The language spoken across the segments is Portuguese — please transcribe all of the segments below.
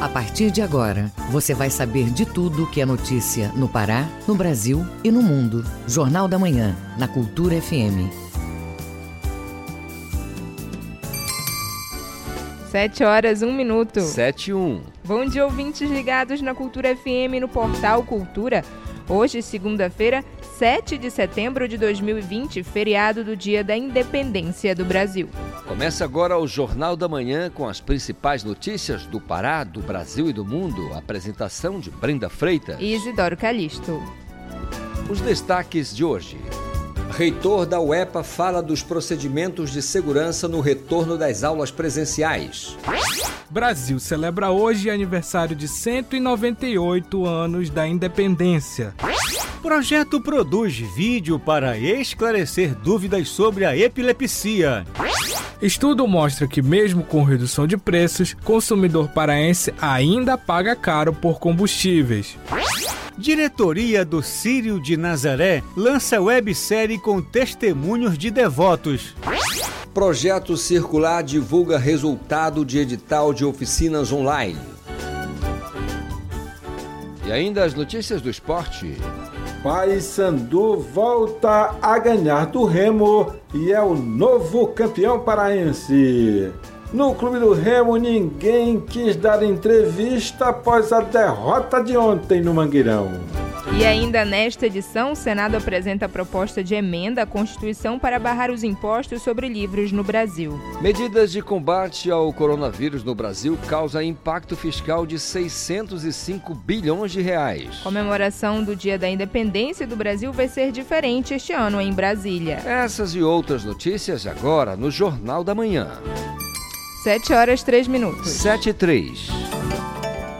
A partir de agora, você vai saber de tudo que é notícia no Pará, no Brasil e no mundo. Jornal da Manhã, na Cultura FM. Sete horas, um minuto. Sete e um. Bom dia, ouvintes ligados na Cultura FM no portal Cultura. Hoje, segunda-feira, 7 de setembro de 2020, feriado do Dia da Independência do Brasil. Começa agora o Jornal da Manhã com as principais notícias do Pará, do Brasil e do mundo. apresentação de Brenda Freitas e Isidoro Calixto. Os destaques de hoje. Reitor da UEPA fala dos procedimentos de segurança no retorno das aulas presenciais. Brasil celebra hoje aniversário de 198 anos da independência. Projeto produz vídeo para esclarecer dúvidas sobre a epilepsia. Estudo mostra que, mesmo com redução de preços, consumidor paraense ainda paga caro por combustíveis. Diretoria do Sírio de Nazaré lança websérie com testemunhos de devotos. Projeto Circular divulga resultado de edital de oficinas online. E ainda as notícias do esporte. Paysandu volta a ganhar do Remo e é o novo campeão paraense. No clube do Remo, ninguém quis dar entrevista após a derrota de ontem no Mangueirão. E ainda nesta edição, o Senado apresenta a proposta de emenda à Constituição para barrar os impostos sobre livros no Brasil. Medidas de combate ao coronavírus no Brasil causam impacto fiscal de 605 bilhões de reais. Comemoração do Dia da Independência do Brasil vai ser diferente este ano em Brasília. Essas e outras notícias agora no Jornal da Manhã. 7 horas 3 minutos. 7 e 3.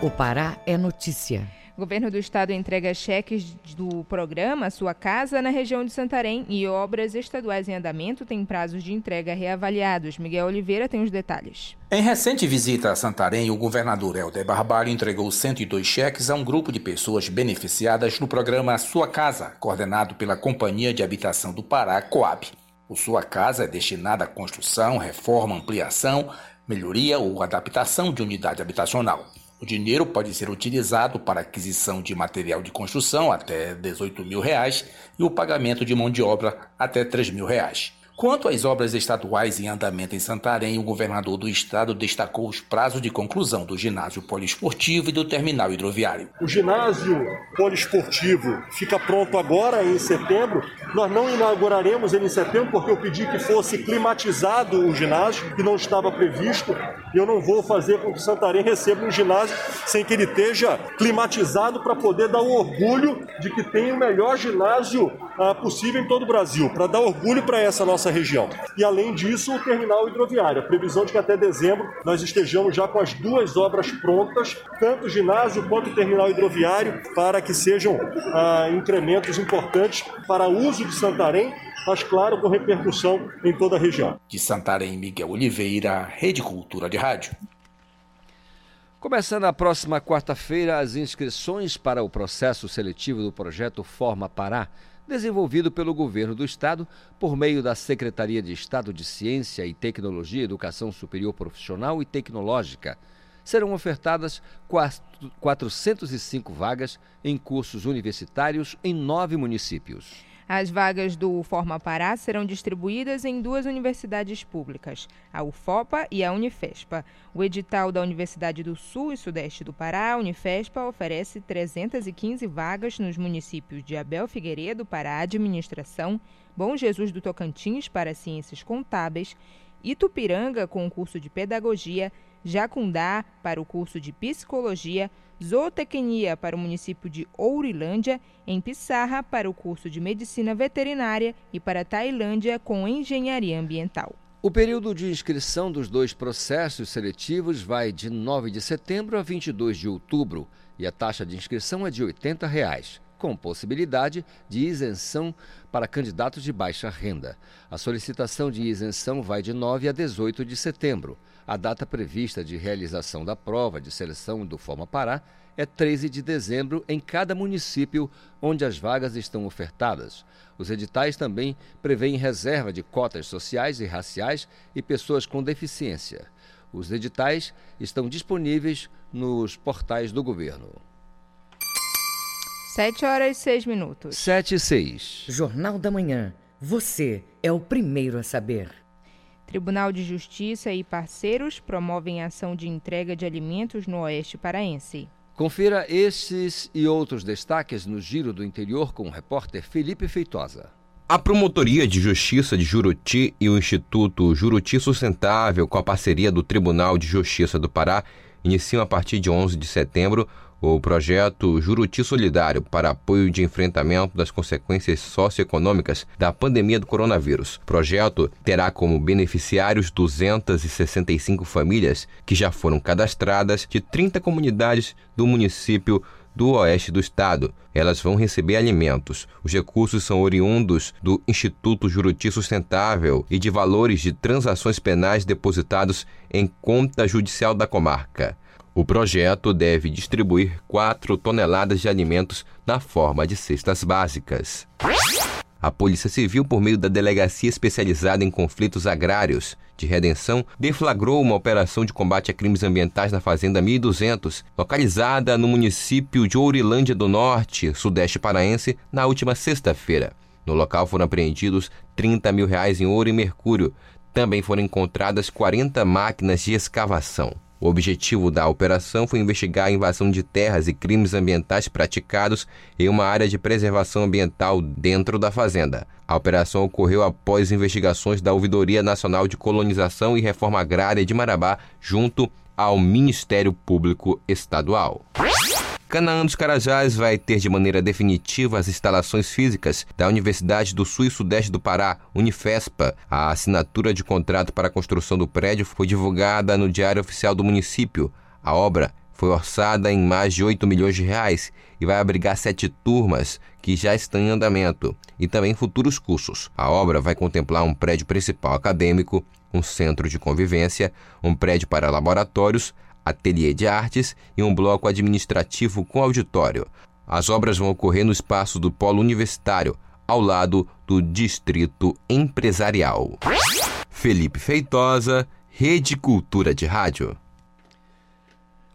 O Pará é notícia. O governo do estado entrega cheques do programa Sua Casa na região de Santarém e obras estaduais em andamento têm prazos de entrega reavaliados. Miguel Oliveira tem os detalhes. Em recente visita a Santarém, o governador Helder Barbalho entregou 102 cheques a um grupo de pessoas beneficiadas no programa Sua Casa, coordenado pela Companhia de Habitação do Pará, Coab. O Sua Casa é destinada à construção, reforma, ampliação, melhoria ou adaptação de unidade habitacional. O dinheiro pode ser utilizado para aquisição de material de construção até 18 mil reais e o pagamento de mão de obra até 3 mil reais. Quanto às obras estaduais em andamento em Santarém, o governador do estado destacou os prazos de conclusão do ginásio poliesportivo e do terminal hidroviário. O ginásio poliesportivo fica pronto agora em setembro. Nós não inauguraremos ele em setembro porque eu pedi que fosse climatizado o ginásio, que não estava previsto. E eu não vou fazer com que Santarém receba um ginásio sem que ele esteja climatizado para poder dar o orgulho de que tem o melhor ginásio ah, possível em todo o Brasil, para dar orgulho para essa nossa nossa região. E além disso, o terminal hidroviário. A previsão de que até dezembro nós estejamos já com as duas obras prontas, tanto o ginásio quanto o terminal hidroviário, para que sejam ah, incrementos importantes para uso de Santarém mas claro, com repercussão em toda a região. De Santarém, Miguel Oliveira, Rede Cultura de Rádio. Começando a próxima quarta-feira, as inscrições para o processo seletivo do projeto Forma Pará desenvolvido pelo governo do estado por meio da Secretaria de Estado de Ciência e Tecnologia, Educação Superior Profissional e Tecnológica. Serão ofertadas 405 vagas em cursos universitários em nove municípios. As vagas do Forma Pará serão distribuídas em duas universidades públicas, a UFOPA e a Unifespa. O edital da Universidade do Sul e Sudeste do Pará, a Unifespa, oferece 315 vagas nos municípios de Abel Figueiredo para Administração, Bom Jesus do Tocantins para Ciências Contábeis, Itupiranga com curso de Pedagogia, Jacundá para o curso de Psicologia, Zootecnia para o município de Ourilândia, em Pissarra para o curso de Medicina Veterinária e para Tailândia com Engenharia Ambiental. O período de inscrição dos dois processos seletivos vai de 9 de setembro a 22 de outubro e a taxa de inscrição é de 80 reais, com possibilidade de isenção para candidatos de baixa renda. A solicitação de isenção vai de 9 a 18 de setembro. A data prevista de realização da prova de seleção do Forma Pará é 13 de dezembro em cada município onde as vagas estão ofertadas. Os editais também prevêem reserva de cotas sociais e raciais e pessoas com deficiência. Os editais estão disponíveis nos portais do governo. 7 horas e 6 minutos. 7 e 6. Jornal da Manhã. Você é o primeiro a saber. Tribunal de Justiça e parceiros promovem ação de entrega de alimentos no Oeste Paraense. Confira esses e outros destaques no Giro do Interior com o repórter Felipe Feitosa. A Promotoria de Justiça de Juruti e o Instituto Juruti Sustentável, com a parceria do Tribunal de Justiça do Pará, iniciam a partir de 11 de setembro o projeto Juruti Solidário para apoio de enfrentamento das consequências socioeconômicas da pandemia do coronavírus. O projeto terá como beneficiários 265 famílias que já foram cadastradas de 30 comunidades do município do oeste do estado. Elas vão receber alimentos. Os recursos são oriundos do Instituto Juruti Sustentável e de valores de transações penais depositados em conta judicial da comarca. O projeto deve distribuir 4 toneladas de alimentos na forma de cestas básicas. A Polícia Civil, por meio da Delegacia Especializada em Conflitos Agrários de Redenção, deflagrou uma operação de combate a crimes ambientais na Fazenda 1200, localizada no município de Ourilândia do Norte, sudeste paraense, na última sexta-feira. No local foram apreendidos 30 mil reais em ouro e mercúrio. Também foram encontradas 40 máquinas de escavação. O objetivo da operação foi investigar a invasão de terras e crimes ambientais praticados em uma área de preservação ambiental dentro da fazenda. A operação ocorreu após investigações da Ouvidoria Nacional de Colonização e Reforma Agrária de Marabá, junto ao Ministério Público Estadual. Canaã dos Carajás vai ter de maneira definitiva as instalações físicas da Universidade do Sul e Sudeste do Pará, Unifespa. A assinatura de contrato para a construção do prédio foi divulgada no Diário Oficial do município. A obra foi orçada em mais de 8 milhões de reais e vai abrigar sete turmas que já estão em andamento e também futuros cursos. A obra vai contemplar um prédio principal acadêmico, um centro de convivência, um prédio para laboratórios, ateliê de artes e um bloco administrativo com auditório. As obras vão ocorrer no espaço do Polo Universitário, ao lado do Distrito Empresarial. Felipe Feitosa, Rede Cultura de Rádio.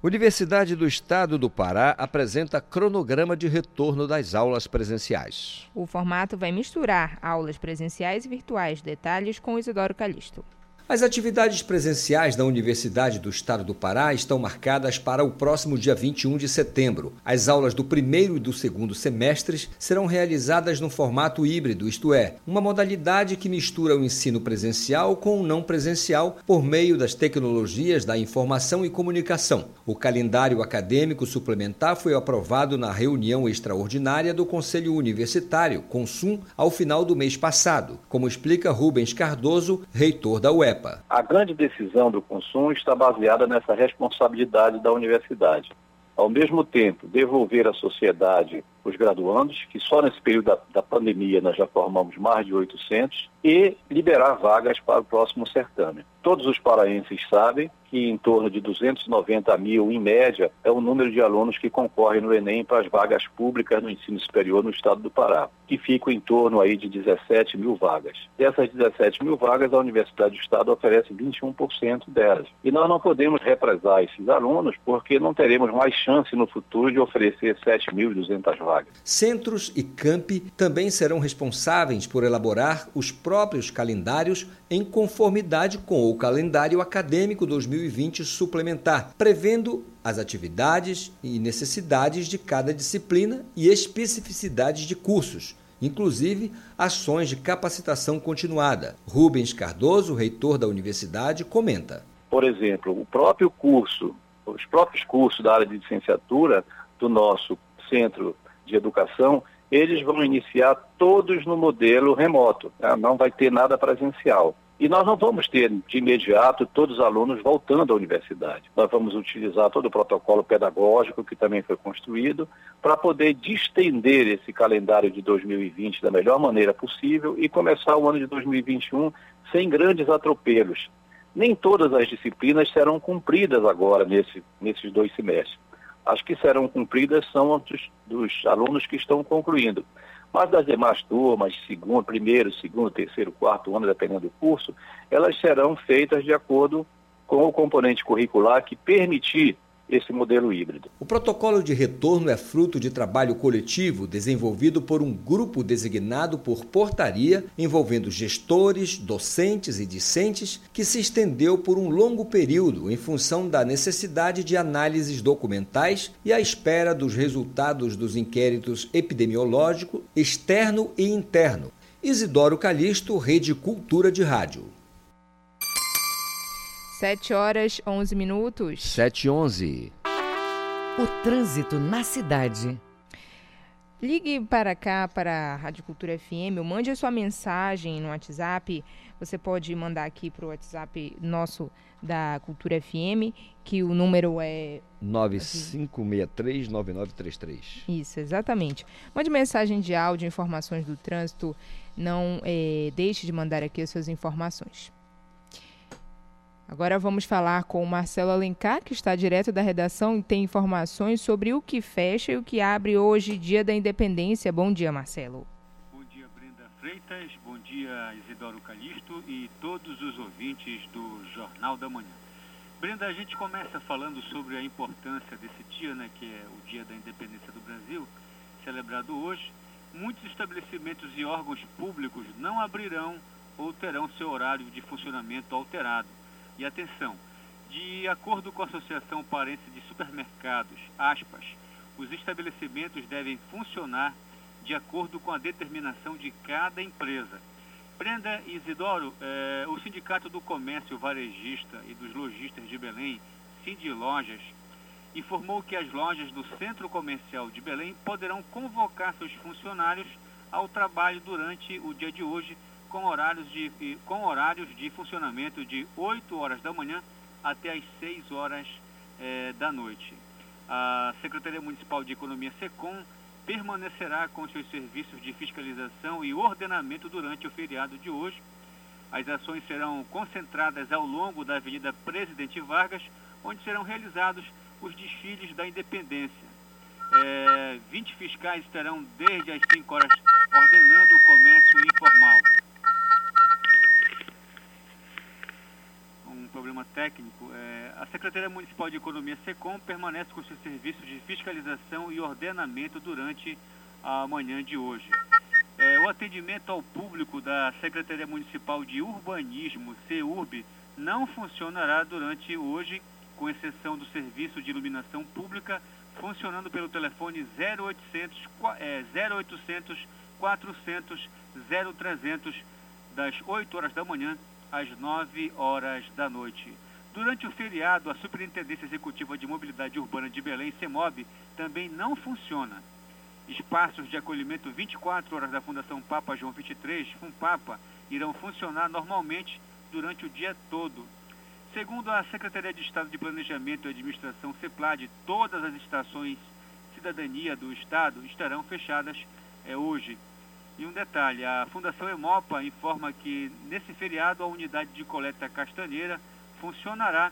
Universidade do Estado do Pará apresenta cronograma de retorno das aulas presenciais. O formato vai misturar aulas presenciais e virtuais. Detalhes com Isidoro Calixto. As atividades presenciais da Universidade do Estado do Pará estão marcadas para o próximo dia 21 de setembro. As aulas do primeiro e do segundo semestres serão realizadas no formato híbrido, isto é, uma modalidade que mistura o ensino presencial com o não presencial por meio das tecnologias da informação e comunicação. O calendário acadêmico suplementar foi aprovado na reunião extraordinária do Conselho Universitário, CONSUM, ao final do mês passado, como explica Rubens Cardoso, reitor da UEP. A grande decisão do consumo está baseada nessa responsabilidade da universidade. Ao mesmo tempo, devolver à sociedade os graduandos, que só nesse período da, da, pandemia nós já formamos mais de 800, e liberar vagas para o próximo certame. Todos os paraenses sabem que em torno de 290 mil, em média, é o número de alunos que concorrem no Enem para as vagas públicas no ensino superior no estado do Pará, que ficam em torno aí de 17 mil vagas. Dessas 17 mil vagas, a Universidade do Estado oferece 21% delas. E nós não podemos represar esses alunos porque não teremos mais chance no futuro de oferecer 7.200 vagas. Centros e campi também serão responsáveis por elaborar os próprios calendários em conformidade com o calendário acadêmico 2020 suplementar, prevendo as atividades e necessidades de cada disciplina e especificidades de cursos, inclusive ações de capacitação continuada. Rubens Cardoso, reitor da universidade, comenta. Por exemplo, o próprio curso, os próprios cursos da área de licenciatura do nosso centro de educação, eles vão iniciar todos no modelo remoto, tá? não vai ter nada presencial. E nós não vamos ter de imediato todos os alunos voltando à universidade. Nós vamos utilizar todo o protocolo pedagógico que também foi construído para poder distender esse calendário de 2020 da melhor maneira possível e começar o ano de 2021 sem grandes atropelos. Nem todas as disciplinas serão cumpridas agora nesse, nesses dois semestres. As que serão cumpridas são dos, dos alunos que estão concluindo. Mas das demais turmas, segundo, primeiro, segundo, terceiro, quarto ano, dependendo do curso, elas serão feitas de acordo com o componente curricular que permitir esse modelo híbrido. O protocolo de retorno é fruto de trabalho coletivo desenvolvido por um grupo designado por portaria, envolvendo gestores, docentes e discentes, que se estendeu por um longo período em função da necessidade de análises documentais e à espera dos resultados dos inquéritos epidemiológico externo e interno. Isidoro Calixto, Rede Cultura de Rádio. 7 horas 11 minutos. 7 e 11. O trânsito na cidade. Ligue para cá, para a Rádio Cultura FM, ou mande a sua mensagem no WhatsApp. Você pode mandar aqui para o WhatsApp nosso da Cultura FM, que o número é 95639933. Isso, exatamente. Mande mensagem de áudio, informações do trânsito. Não é, deixe de mandar aqui as suas informações. Agora vamos falar com o Marcelo Alencar, que está direto da redação e tem informações sobre o que fecha e o que abre hoje, Dia da Independência. Bom dia, Marcelo. Bom dia, Brenda Freitas. Bom dia, Isidoro Calixto e todos os ouvintes do Jornal da Manhã. Brenda, a gente começa falando sobre a importância desse dia, né, que é o Dia da Independência do Brasil, celebrado hoje. Muitos estabelecimentos e órgãos públicos não abrirão ou terão seu horário de funcionamento alterado e atenção, de acordo com a Associação Parense de Supermercados, aspas, os estabelecimentos devem funcionar de acordo com a determinação de cada empresa. Prenda Isidoro, eh, o Sindicato do Comércio Varejista e dos Lojistas de Belém, Cindy Lojas, informou que as lojas do Centro Comercial de Belém poderão convocar seus funcionários ao trabalho durante o dia de hoje com horários de, com horários de funcionamento de 8 horas da manhã até as 6 horas eh, da noite. A Secretaria Municipal de Economia SECOM permanecerá com seus serviços de fiscalização e ordenamento durante o feriado de hoje. As ações serão concentradas ao longo da Avenida Presidente Vargas, onde serão realizados os desfiles da independência. É, 20 fiscais estarão desde as 5 horas ordenando o comércio informal. Problema técnico, é, a Secretaria Municipal de Economia SECOM permanece com seus serviços de fiscalização e ordenamento durante a manhã de hoje. É, o atendimento ao público da Secretaria Municipal de Urbanismo, CEURB, não funcionará durante hoje, com exceção do serviço de iluminação pública, funcionando pelo telefone 0800, é, 0800 400 0300 das 8 horas da manhã às 9 horas da noite. Durante o feriado, a Superintendência Executiva de Mobilidade Urbana de Belém, CEMOB, também não funciona. Espaços de acolhimento 24 horas da Fundação Papa João 23, FUNPAPA, irão funcionar normalmente durante o dia todo. Segundo a Secretaria de Estado de Planejamento e Administração CEPLAD, todas as estações cidadania do Estado estarão fechadas é, hoje. E um detalhe, a Fundação Emopa informa que nesse feriado a unidade de coleta castanheira funcionará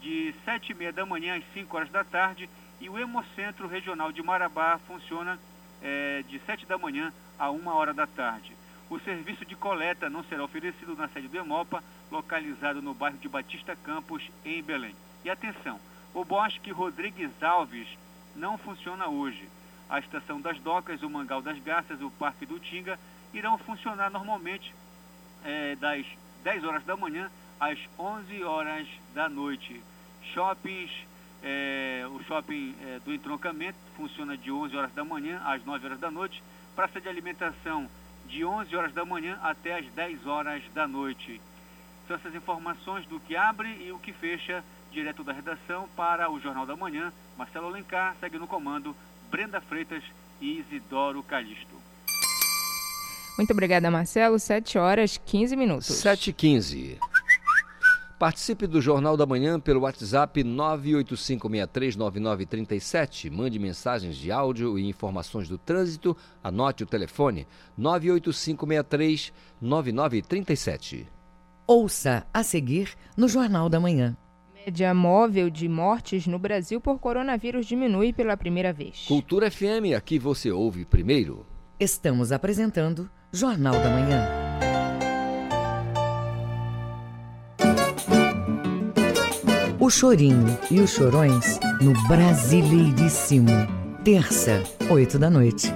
de 7 e meia da manhã às 5 horas da tarde e o Hemocentro Regional de Marabá funciona é, de 7 da manhã a 1 hora da tarde. O serviço de coleta não será oferecido na sede do Emopa, localizado no bairro de Batista Campos, em Belém. E atenção, o Bosque Rodrigues Alves não funciona hoje a Estação das Docas, o Mangal das Garças, o Parque do Tinga, irão funcionar normalmente é, das 10 horas da manhã às 11 horas da noite. Shoppings, é, o shopping é, do entroncamento funciona de 11 horas da manhã às 9 horas da noite. Praça de alimentação de 11 horas da manhã até as 10 horas da noite. São essas informações do que abre e o que fecha direto da redação para o Jornal da Manhã. Marcelo Alencar segue no comando Brenda Freitas e Isidoro Calixto. Muito obrigada, Marcelo. 7 horas 15 minutos. 7 e 15. Participe do Jornal da Manhã pelo WhatsApp 985639937. Mande mensagens de áudio e informações do trânsito. Anote o telefone 985639937. Ouça a seguir no Jornal da Manhã média móvel de mortes no Brasil por coronavírus diminui pela primeira vez. Cultura FM, aqui você ouve primeiro. Estamos apresentando Jornal da Manhã. o Chorinho e os Chorões no Brasileiríssimo. Terça, oito da noite.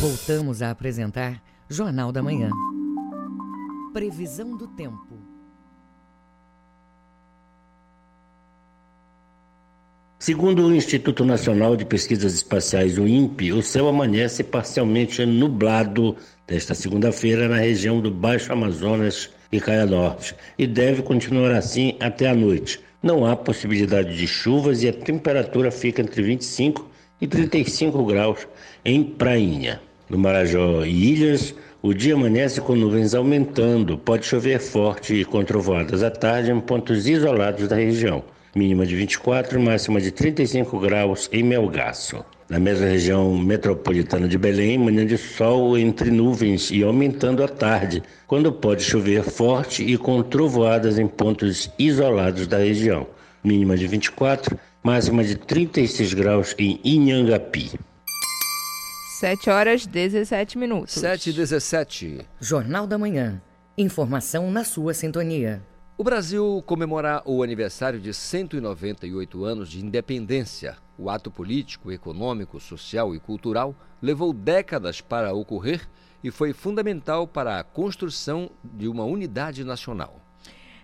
Voltamos a apresentar Jornal da Manhã. Previsão do tempo. Segundo o Instituto Nacional de Pesquisas Espaciais, o INPE, o céu amanhece parcialmente nublado desta segunda-feira na região do Baixo Amazonas e Caia Norte e deve continuar assim até a noite. Não há possibilidade de chuvas e a temperatura fica entre 25 e 35 graus em Prainha. No Marajó e Ilhas, o dia amanhece com nuvens aumentando, pode chover forte e com trovoadas à tarde em pontos isolados da região mínima de 24, máxima de 35 graus em Melgaço. Na mesma região metropolitana de Belém, manhã de sol entre nuvens e aumentando à tarde, quando pode chover forte e com trovoadas em pontos isolados da região. Mínima de 24, máxima de 36 graus em Inhangapi. 7 horas 17 minutos. 7 e 17. Jornal da Manhã. Informação na sua sintonia. O Brasil comemora o aniversário de 198 anos de independência. O ato político, econômico, social e cultural levou décadas para ocorrer e foi fundamental para a construção de uma unidade nacional.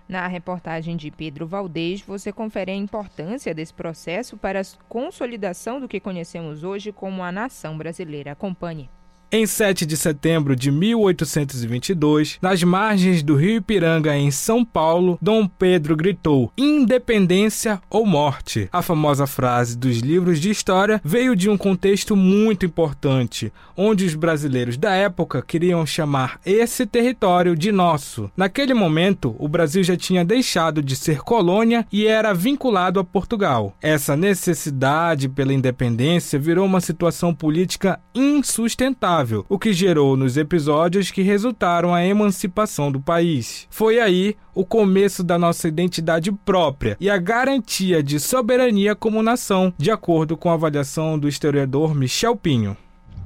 Na reportagem de Pedro Valdez, você confere a importância desse processo para a consolidação do que conhecemos hoje como a nação brasileira. Acompanhe. Em 7 de setembro de 1822, nas margens do rio Ipiranga, em São Paulo, Dom Pedro gritou: Independência ou morte. A famosa frase dos livros de história veio de um contexto muito importante, onde os brasileiros da época queriam chamar esse território de nosso. Naquele momento, o Brasil já tinha deixado de ser colônia e era vinculado a Portugal. Essa necessidade pela independência virou uma situação política insustentável o que gerou nos episódios que resultaram a emancipação do país. Foi aí o começo da nossa identidade própria e a garantia de soberania como nação, de acordo com a avaliação do historiador Michel Pinho.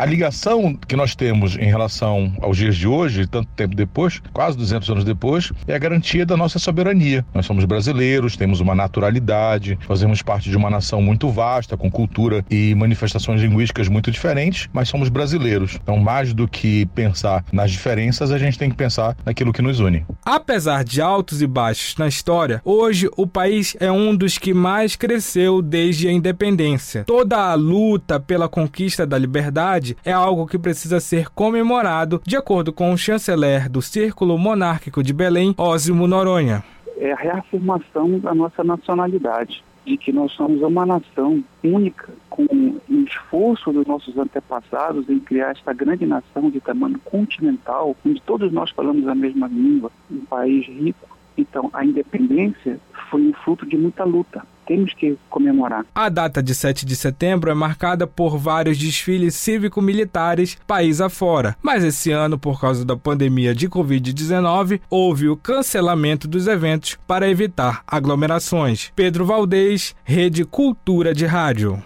A ligação que nós temos em relação aos dias de hoje, tanto tempo depois, quase 200 anos depois, é a garantia da nossa soberania. Nós somos brasileiros, temos uma naturalidade, fazemos parte de uma nação muito vasta, com cultura e manifestações linguísticas muito diferentes, mas somos brasileiros. Então, mais do que pensar nas diferenças, a gente tem que pensar naquilo que nos une. Apesar de altos e baixos na história, hoje o país é um dos que mais cresceu desde a independência. Toda a luta pela conquista da liberdade é algo que precisa ser comemorado, de acordo com o chanceler do Círculo Monárquico de Belém, Ósimo Noronha. É a reafirmação da nossa nacionalidade de que nós somos uma nação única, com o esforço dos nossos antepassados em criar esta grande nação de tamanho continental, onde todos nós falamos a mesma língua, um país rico. Então, a independência foi um fruto de muita luta temos que comemorar. A data de 7 de setembro é marcada por vários desfiles cívico-militares país afora, mas esse ano, por causa da pandemia de Covid-19, houve o cancelamento dos eventos para evitar aglomerações. Pedro Valdez, Rede Cultura de Rádio.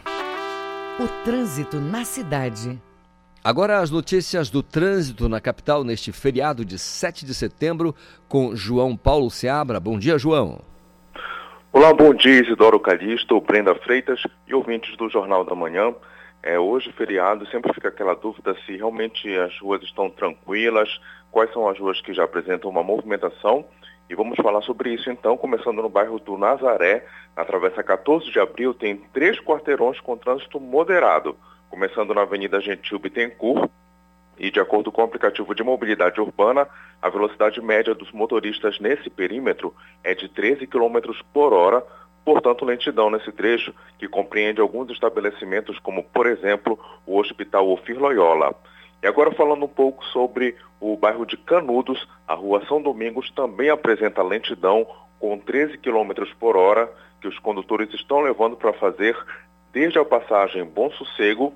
O trânsito na cidade. Agora as notícias do trânsito na capital neste feriado de 7 de setembro com João Paulo Seabra. Bom dia, João. Olá, bom dia, Isidoro Calixto, Brenda Freitas e ouvintes do Jornal da Manhã. É, hoje, feriado, sempre fica aquela dúvida se realmente as ruas estão tranquilas, quais são as ruas que já apresentam uma movimentação. E vamos falar sobre isso então, começando no bairro do Nazaré, na travessa 14 de abril, tem três quarteirões com trânsito moderado, começando na Avenida Gentil Bittencourt, e, de acordo com o aplicativo de mobilidade urbana, a velocidade média dos motoristas nesse perímetro é de 13 km por hora, portanto, lentidão nesse trecho, que compreende alguns estabelecimentos, como, por exemplo, o Hospital Ofir Loyola. E agora falando um pouco sobre o bairro de Canudos, a rua São Domingos também apresenta lentidão com 13 km por hora, que os condutores estão levando para fazer desde a passagem Bom Sossego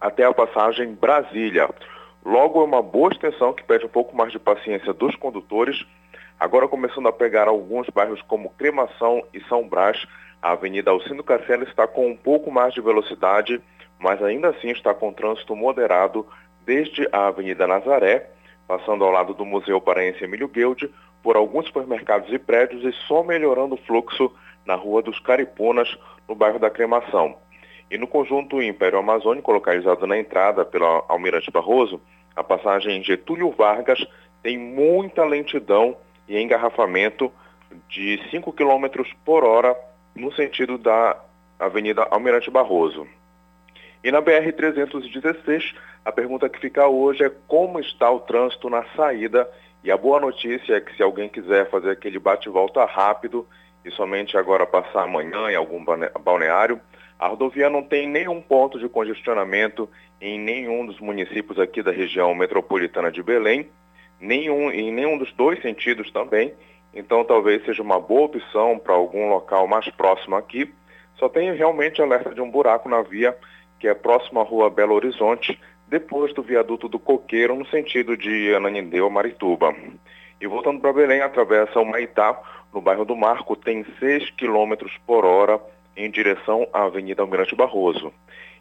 até a passagem Brasília. Logo, é uma boa extensão que pede um pouco mais de paciência dos condutores. Agora, começando a pegar alguns bairros como Cremação e São Brás, a Avenida Alcindo Carcela está com um pouco mais de velocidade, mas ainda assim está com trânsito moderado desde a Avenida Nazaré, passando ao lado do Museu Paraense Emílio Guild, por alguns supermercados e prédios e só melhorando o fluxo na Rua dos Caripunas, no bairro da Cremação. E no conjunto Império Amazônico, localizado na entrada pela Almirante Barroso, a passagem Getúlio Vargas tem muita lentidão e engarrafamento de 5 km por hora no sentido da Avenida Almirante Barroso. E na BR-316, a pergunta que fica hoje é como está o trânsito na saída. E a boa notícia é que se alguém quiser fazer aquele bate-volta rápido e somente agora passar amanhã em algum balneário, a rodovia não tem nenhum ponto de congestionamento em nenhum dos municípios aqui da região metropolitana de Belém, nenhum, em nenhum dos dois sentidos também. Então talvez seja uma boa opção para algum local mais próximo aqui. Só tem realmente alerta de um buraco na via que é próximo à rua Belo Horizonte, depois do viaduto do Coqueiro, no sentido de Ananindeu, Marituba. E voltando para Belém, atravessa o Maitá, no bairro do Marco, tem 6 km por hora em direção à Avenida Almirante Barroso.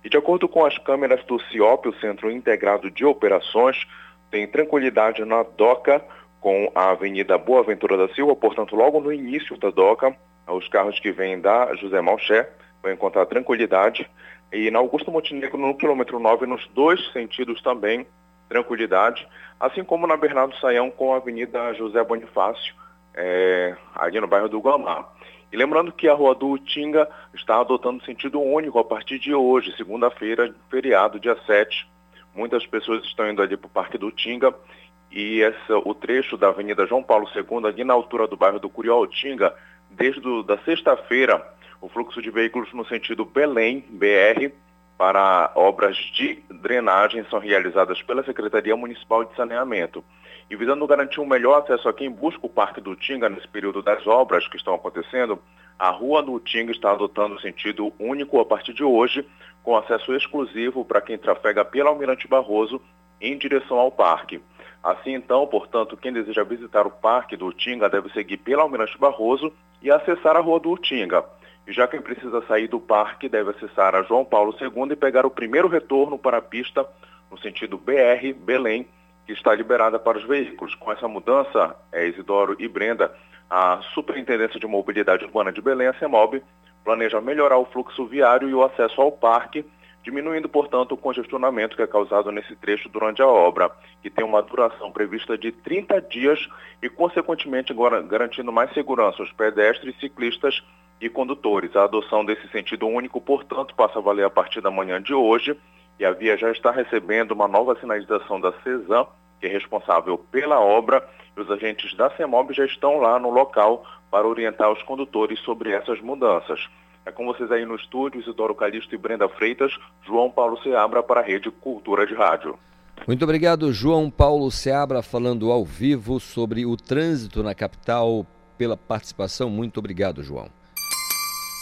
E de acordo com as câmeras do CIOP, o Centro Integrado de Operações, tem tranquilidade na DOCA com a Avenida Boa Ventura da Silva, portanto, logo no início da DOCA, os carros que vêm da José Malché vão encontrar tranquilidade. E na Augusto Montenegro, no quilômetro 9, nos dois sentidos também, tranquilidade. Assim como na Bernardo Saião com a Avenida José Bonifácio, é, ali no bairro do Guamá. E lembrando que a Rua do Utinga está adotando sentido único a partir de hoje, segunda-feira, feriado, dia 7. Muitas pessoas estão indo ali para o Parque do Utinga e essa, o trecho da Avenida João Paulo II, ali na altura do bairro do Curió-Utinga, desde do, da sexta-feira, o fluxo de veículos no sentido Belém, BR, para obras de drenagem são realizadas pela Secretaria Municipal de Saneamento. E visando garantir um melhor acesso a quem busca o Parque do Tinga nesse período das obras que estão acontecendo, a Rua do Tinga está adotando sentido único a partir de hoje, com acesso exclusivo para quem trafega pela Almirante Barroso em direção ao parque. Assim então, portanto, quem deseja visitar o Parque do Tinga deve seguir pela Almirante Barroso e acessar a Rua do Tinga. E já quem precisa sair do parque deve acessar a João Paulo II e pegar o primeiro retorno para a pista no sentido BR Belém, que está liberada para os veículos. Com essa mudança, é, Isidoro e Brenda, a Superintendência de Mobilidade Urbana de Belém, a CEMOB, planeja melhorar o fluxo viário e o acesso ao parque, diminuindo, portanto, o congestionamento que é causado nesse trecho durante a obra, que tem uma duração prevista de 30 dias e, consequentemente, garantindo mais segurança aos pedestres, ciclistas e condutores. A adoção desse sentido único, portanto, passa a valer a partir da manhã de hoje e a via já está recebendo uma nova sinalização da CESAM, que é responsável pela obra, e os agentes da CEMOB já estão lá no local para orientar os condutores sobre essas mudanças. É com vocês aí no estúdio, Isidoro Calixto e Brenda Freitas, João Paulo Seabra para a Rede Cultura de Rádio. Muito obrigado, João Paulo Seabra, falando ao vivo sobre o trânsito na capital, pela participação. Muito obrigado, João.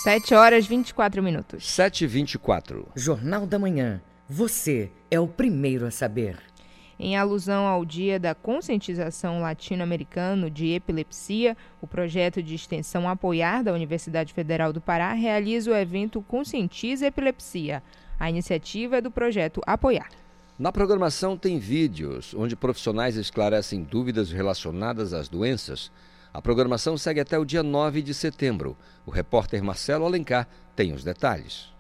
7 horas 24 minutos. 7 e 24. Jornal da Manhã. Você é o primeiro a saber. Em alusão ao Dia da Conscientização Latino-Americano de Epilepsia, o projeto de extensão Apoiar da Universidade Federal do Pará realiza o evento Conscientiza Epilepsia. A iniciativa é do projeto Apoiar. Na programação tem vídeos onde profissionais esclarecem dúvidas relacionadas às doenças a programação segue até o dia 9 de setembro. O repórter Marcelo Alencar tem os detalhes.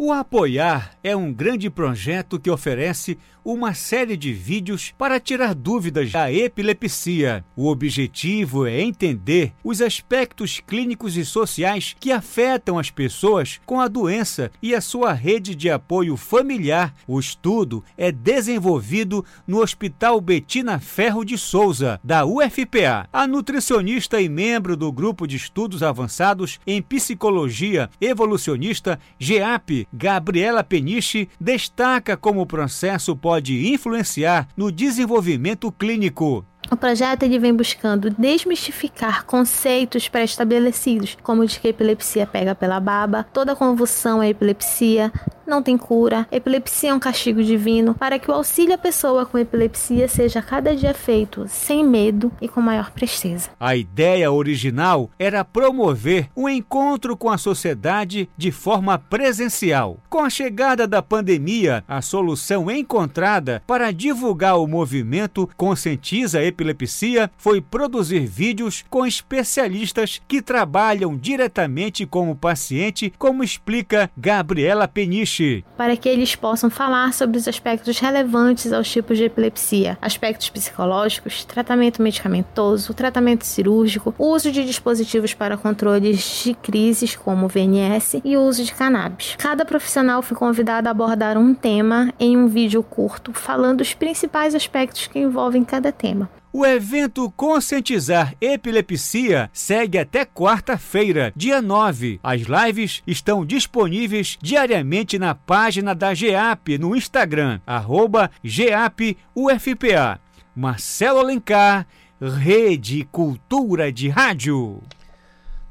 O Apoiar é um grande projeto que oferece uma série de vídeos para tirar dúvidas da epilepsia. O objetivo é entender os aspectos clínicos e sociais que afetam as pessoas com a doença e a sua rede de apoio familiar. O estudo é desenvolvido no Hospital Betina Ferro de Souza, da UFPA. A nutricionista e membro do grupo de estudos avançados em psicologia evolucionista GEAP, Gabriela Peniche, destaca como o processo pode influenciar no desenvolvimento clínico. O projeto ele vem buscando desmistificar conceitos pré-estabelecidos, como de que a epilepsia pega pela baba, toda convulsão é epilepsia, não tem cura, epilepsia é um castigo divino, para que o auxílio à pessoa com epilepsia seja cada dia feito sem medo e com maior presteza. A ideia original era promover um encontro com a sociedade de forma presencial. Com a chegada da pandemia, a solução encontrada para divulgar o movimento Conscientiza a Epilepsia foi produzir vídeos com especialistas que trabalham diretamente com o paciente, como explica Gabriela Peniche. Para que eles possam falar sobre os aspectos relevantes aos tipos de epilepsia, aspectos psicológicos, tratamento medicamentoso, tratamento cirúrgico, uso de dispositivos para controles de crises como VNS e uso de cannabis. Cada profissional foi convidado a abordar um tema em um vídeo curto, falando os principais aspectos que envolvem cada tema. O evento Conscientizar Epilepsia segue até quarta-feira, dia 9. As lives estão disponíveis diariamente na página da GEAP no Instagram, arroba GEAPUFPA. Marcelo Alencar, Rede Cultura de Rádio.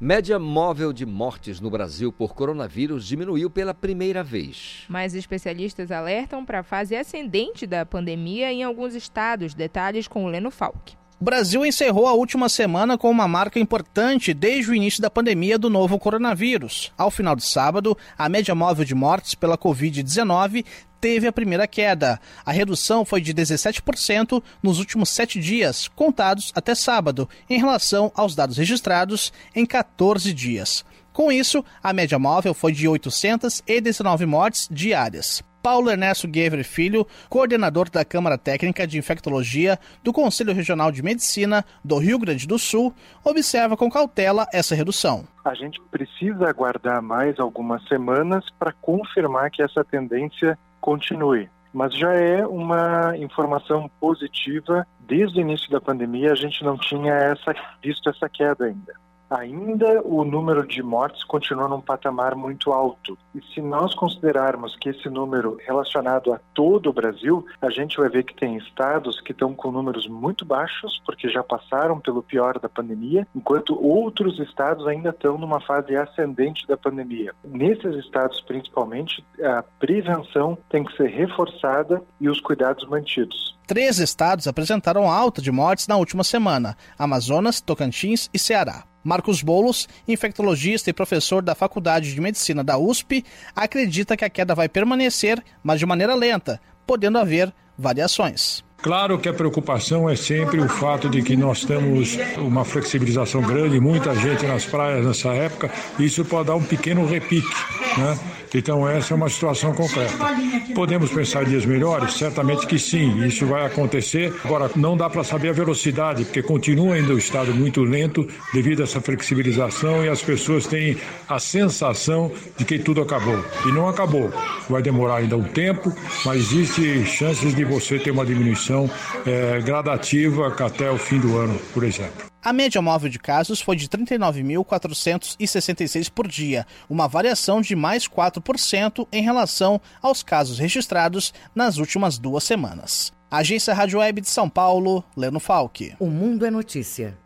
Média móvel de mortes no Brasil por coronavírus diminuiu pela primeira vez. Mas especialistas alertam para a fase ascendente da pandemia em alguns estados. Detalhes com o Leno Falck. O Brasil encerrou a última semana com uma marca importante desde o início da pandemia do novo coronavírus. Ao final de sábado, a média móvel de mortes pela Covid-19 teve a primeira queda. A redução foi de 17% nos últimos sete dias, contados até sábado, em relação aos dados registrados em 14 dias. Com isso, a média móvel foi de 819 mortes diárias. Paulo Ernesto Guevre Filho, coordenador da Câmara Técnica de Infectologia do Conselho Regional de Medicina do Rio Grande do Sul, observa com cautela essa redução. A gente precisa aguardar mais algumas semanas para confirmar que essa tendência continue. Mas já é uma informação positiva. Desde o início da pandemia, a gente não tinha essa, visto essa queda ainda ainda o número de mortes continua num patamar muito alto. E se nós considerarmos que esse número relacionado a todo o Brasil, a gente vai ver que tem estados que estão com números muito baixos, porque já passaram pelo pior da pandemia, enquanto outros estados ainda estão numa fase ascendente da pandemia. Nesses estados, principalmente, a prevenção tem que ser reforçada e os cuidados mantidos. Três estados apresentaram alta de mortes na última semana: Amazonas, Tocantins e Ceará. Marcos Bolos, infectologista e professor da Faculdade de Medicina da USP, acredita que a queda vai permanecer, mas de maneira lenta, podendo haver variações. Claro que a preocupação é sempre o fato de que nós temos uma flexibilização grande, muita gente nas praias nessa época, e isso pode dar um pequeno repique, né? Então essa é uma situação concreta. Podemos pensar dias melhores? Certamente que sim, isso vai acontecer. Agora, não dá para saber a velocidade, porque continua ainda o estado muito lento devido a essa flexibilização e as pessoas têm a sensação de que tudo acabou. E não acabou. Vai demorar ainda um tempo, mas existe chances de você ter uma diminuição é, gradativa até o fim do ano, por exemplo. A média móvel de casos foi de 39.466 por dia, uma variação de mais 4% em relação aos casos registrados nas últimas duas semanas. Agência Rádio Web de São Paulo, Leno Falck. O Mundo é Notícia.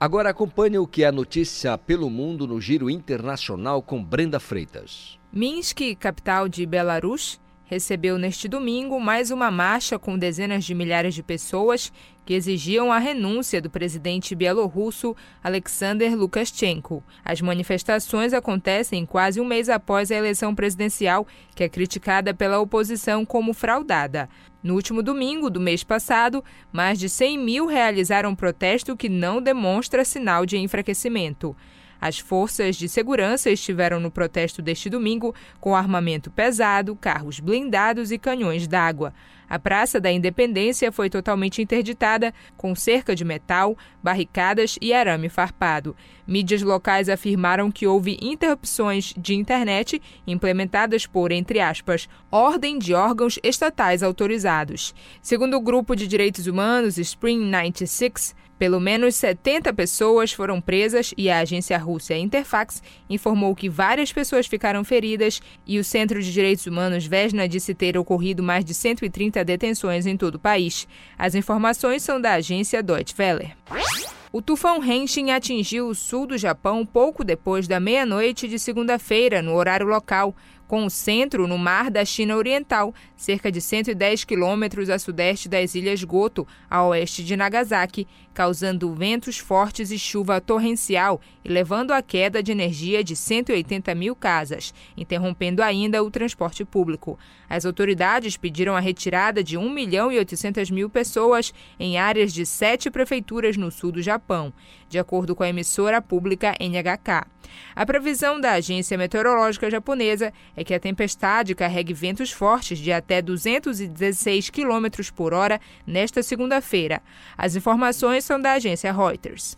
Agora acompanhe o que é notícia pelo mundo no Giro Internacional com Brenda Freitas. Minsk, capital de Belarus, recebeu neste domingo mais uma marcha com dezenas de milhares de pessoas que exigiam a renúncia do presidente bielorrusso Alexander Lukashenko. As manifestações acontecem quase um mês após a eleição presidencial, que é criticada pela oposição como fraudada. No último domingo do mês passado, mais de 100 mil realizaram um protesto que não demonstra sinal de enfraquecimento. As forças de segurança estiveram no protesto deste domingo com armamento pesado, carros blindados e canhões d'água. A Praça da Independência foi totalmente interditada, com cerca de metal, barricadas e arame farpado. Mídias locais afirmaram que houve interrupções de internet implementadas por, entre aspas, ordem de órgãos estatais autorizados. Segundo o grupo de direitos humanos Spring 96, pelo menos 70 pessoas foram presas e a agência russa Interfax informou que várias pessoas ficaram feridas e o Centro de Direitos Humanos Vesna disse ter ocorrido mais de 130 detenções em todo o país. As informações são da agência Deutsche Welle. O tufão Henshin atingiu o sul do Japão pouco depois da meia-noite de segunda-feira, no horário local, com o centro no mar da China Oriental, cerca de 110 quilômetros a sudeste das Ilhas Goto, a oeste de Nagasaki, causando ventos fortes e chuva torrencial e levando à queda de energia de 180 mil casas, interrompendo ainda o transporte público. As autoridades pediram a retirada de 1 milhão e 800 mil pessoas em áreas de sete prefeituras no sul do Japão, de acordo com a emissora pública NHK. A previsão da agência meteorológica japonesa é que a tempestade carregue ventos fortes de até 216 km por hora nesta segunda-feira. As informações são da agência Reuters.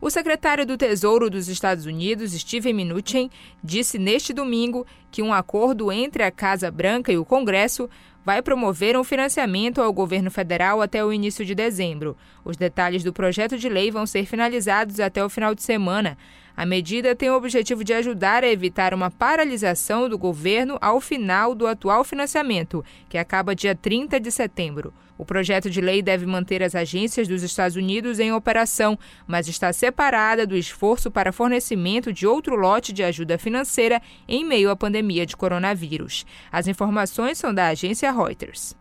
O secretário do Tesouro dos Estados Unidos, Steven Mnuchin, disse neste domingo que um acordo entre a Casa Branca e o Congresso vai promover um financiamento ao governo federal até o início de dezembro. Os detalhes do projeto de lei vão ser finalizados até o final de semana. A medida tem o objetivo de ajudar a evitar uma paralisação do governo ao final do atual financiamento, que acaba dia 30 de setembro. O projeto de lei deve manter as agências dos Estados Unidos em operação, mas está separada do esforço para fornecimento de outro lote de ajuda financeira em meio à pandemia de coronavírus. As informações são da agência Reuters.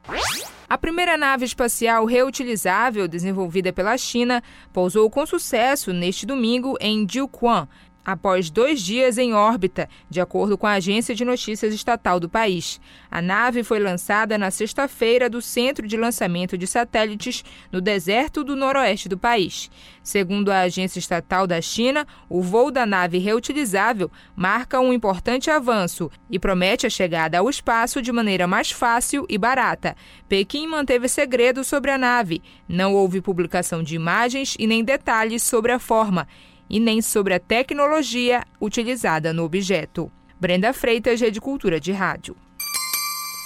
A primeira nave espacial reutilizável desenvolvida pela China pousou com sucesso neste domingo em Jiuquan, após dois dias em órbita, de acordo com a agência de notícias estatal do país. A nave foi lançada na sexta-feira do Centro de Lançamento de Satélites no deserto do noroeste do país. Segundo a agência estatal da China, o voo da nave reutilizável marca um importante avanço e promete a chegada ao espaço de maneira mais fácil e barata. Pequim manteve segredo sobre a nave. Não houve publicação de imagens e nem detalhes sobre a forma e nem sobre a tecnologia utilizada no objeto. Brenda Freitas, Rede Cultura de Rádio.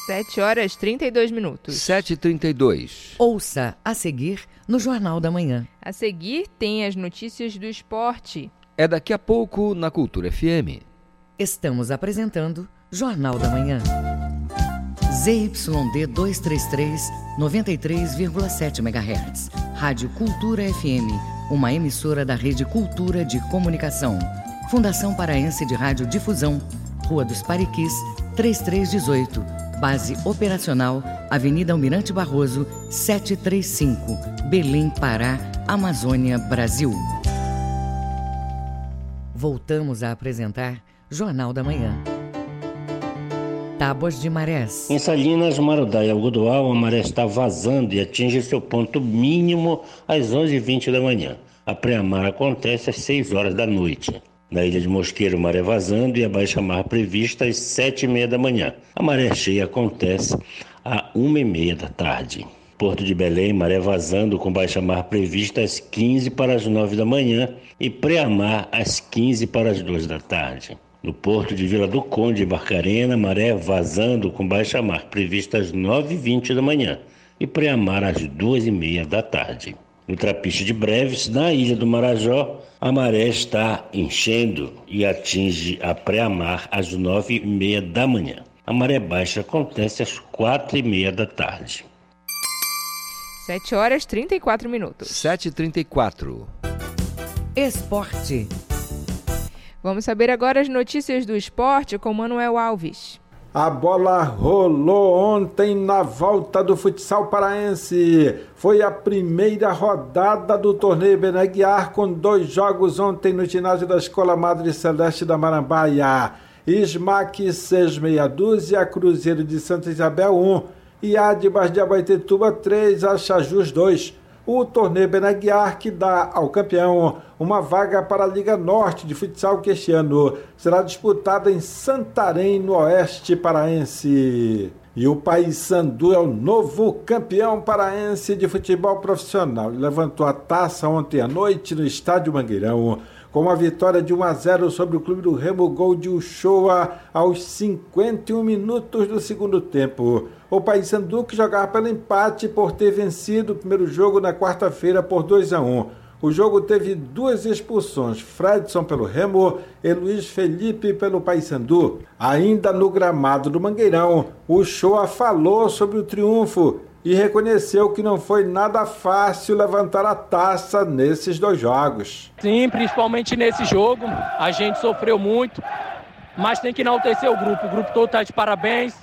7 horas 32 minutos. 7h32. Ouça a seguir no Jornal da Manhã. A seguir tem as notícias do esporte. É daqui a pouco na Cultura FM. Estamos apresentando Jornal da Manhã. ZYD 233, 93,7 MHz. Rádio Cultura FM, uma emissora da Rede Cultura de Comunicação. Fundação Paraense de Rádio Difusão, Rua dos Pariquis, 3318. Base operacional, Avenida Almirante Barroso, 735, Belém, Pará, Amazônia, Brasil. Voltamos a apresentar Jornal da Manhã. Tábuas de marés. Em Salinas, Marudá e Algodoal, a maré está vazando e atinge seu ponto mínimo às 11h20 da manhã. A pré-mar acontece às 6 horas da noite. Na ilha de Mosqueiro, maré vazando e a baixa-mar prevista às 7h30 da manhã. A maré cheia acontece às 1h30 da tarde. Porto de Belém, maré vazando com baixa-mar prevista às 15 para as 9 da manhã e pré-mar às 15 para as 2 da tarde. No porto de Vila do Conde, Barcarena, maré vazando com baixa mar, prevista às 9h20 da manhã e pré-mar às 2h30 da tarde. No Trapiche de Breves, na ilha do Marajó, a maré está enchendo e atinge a pré-mar às 9h30 da manhã. A maré baixa acontece às 4h30 da tarde. 7 horas 34 minutos. 7h34. Esporte. Vamos saber agora as notícias do esporte com Manuel Alves. A bola rolou ontem na volta do futsal paraense. Foi a primeira rodada do torneio Beneguiar com dois jogos ontem no ginásio da Escola Madre Celeste da Marambaia. Smack 6 meia dúzia, Cruzeiro de Santa Isabel 1 e Adibas de Abaitetuba 3, Achajus 2 o torneio Benaguiar, que dá ao campeão uma vaga para a Liga Norte de Futsal, que este ano será disputada em Santarém, no Oeste Paraense. E o Paysandu é o novo campeão paraense de futebol profissional. Levantou a taça ontem à noite no Estádio Mangueirão com a vitória de 1 a 0 sobre o clube do Remo, gol de Uchoa aos 51 minutos do segundo tempo. O Paysandu que jogava pelo empate por ter vencido o primeiro jogo na quarta-feira por 2 a 1. O jogo teve duas expulsões, Fredson pelo Remo e Luiz Felipe pelo Paysandu. Ainda no gramado do Mangueirão, o Shoa falou sobre o triunfo e reconheceu que não foi nada fácil levantar a taça nesses dois jogos. Sim, principalmente nesse jogo. A gente sofreu muito. mas tem que enaltecer o grupo. O grupo todo está de parabéns,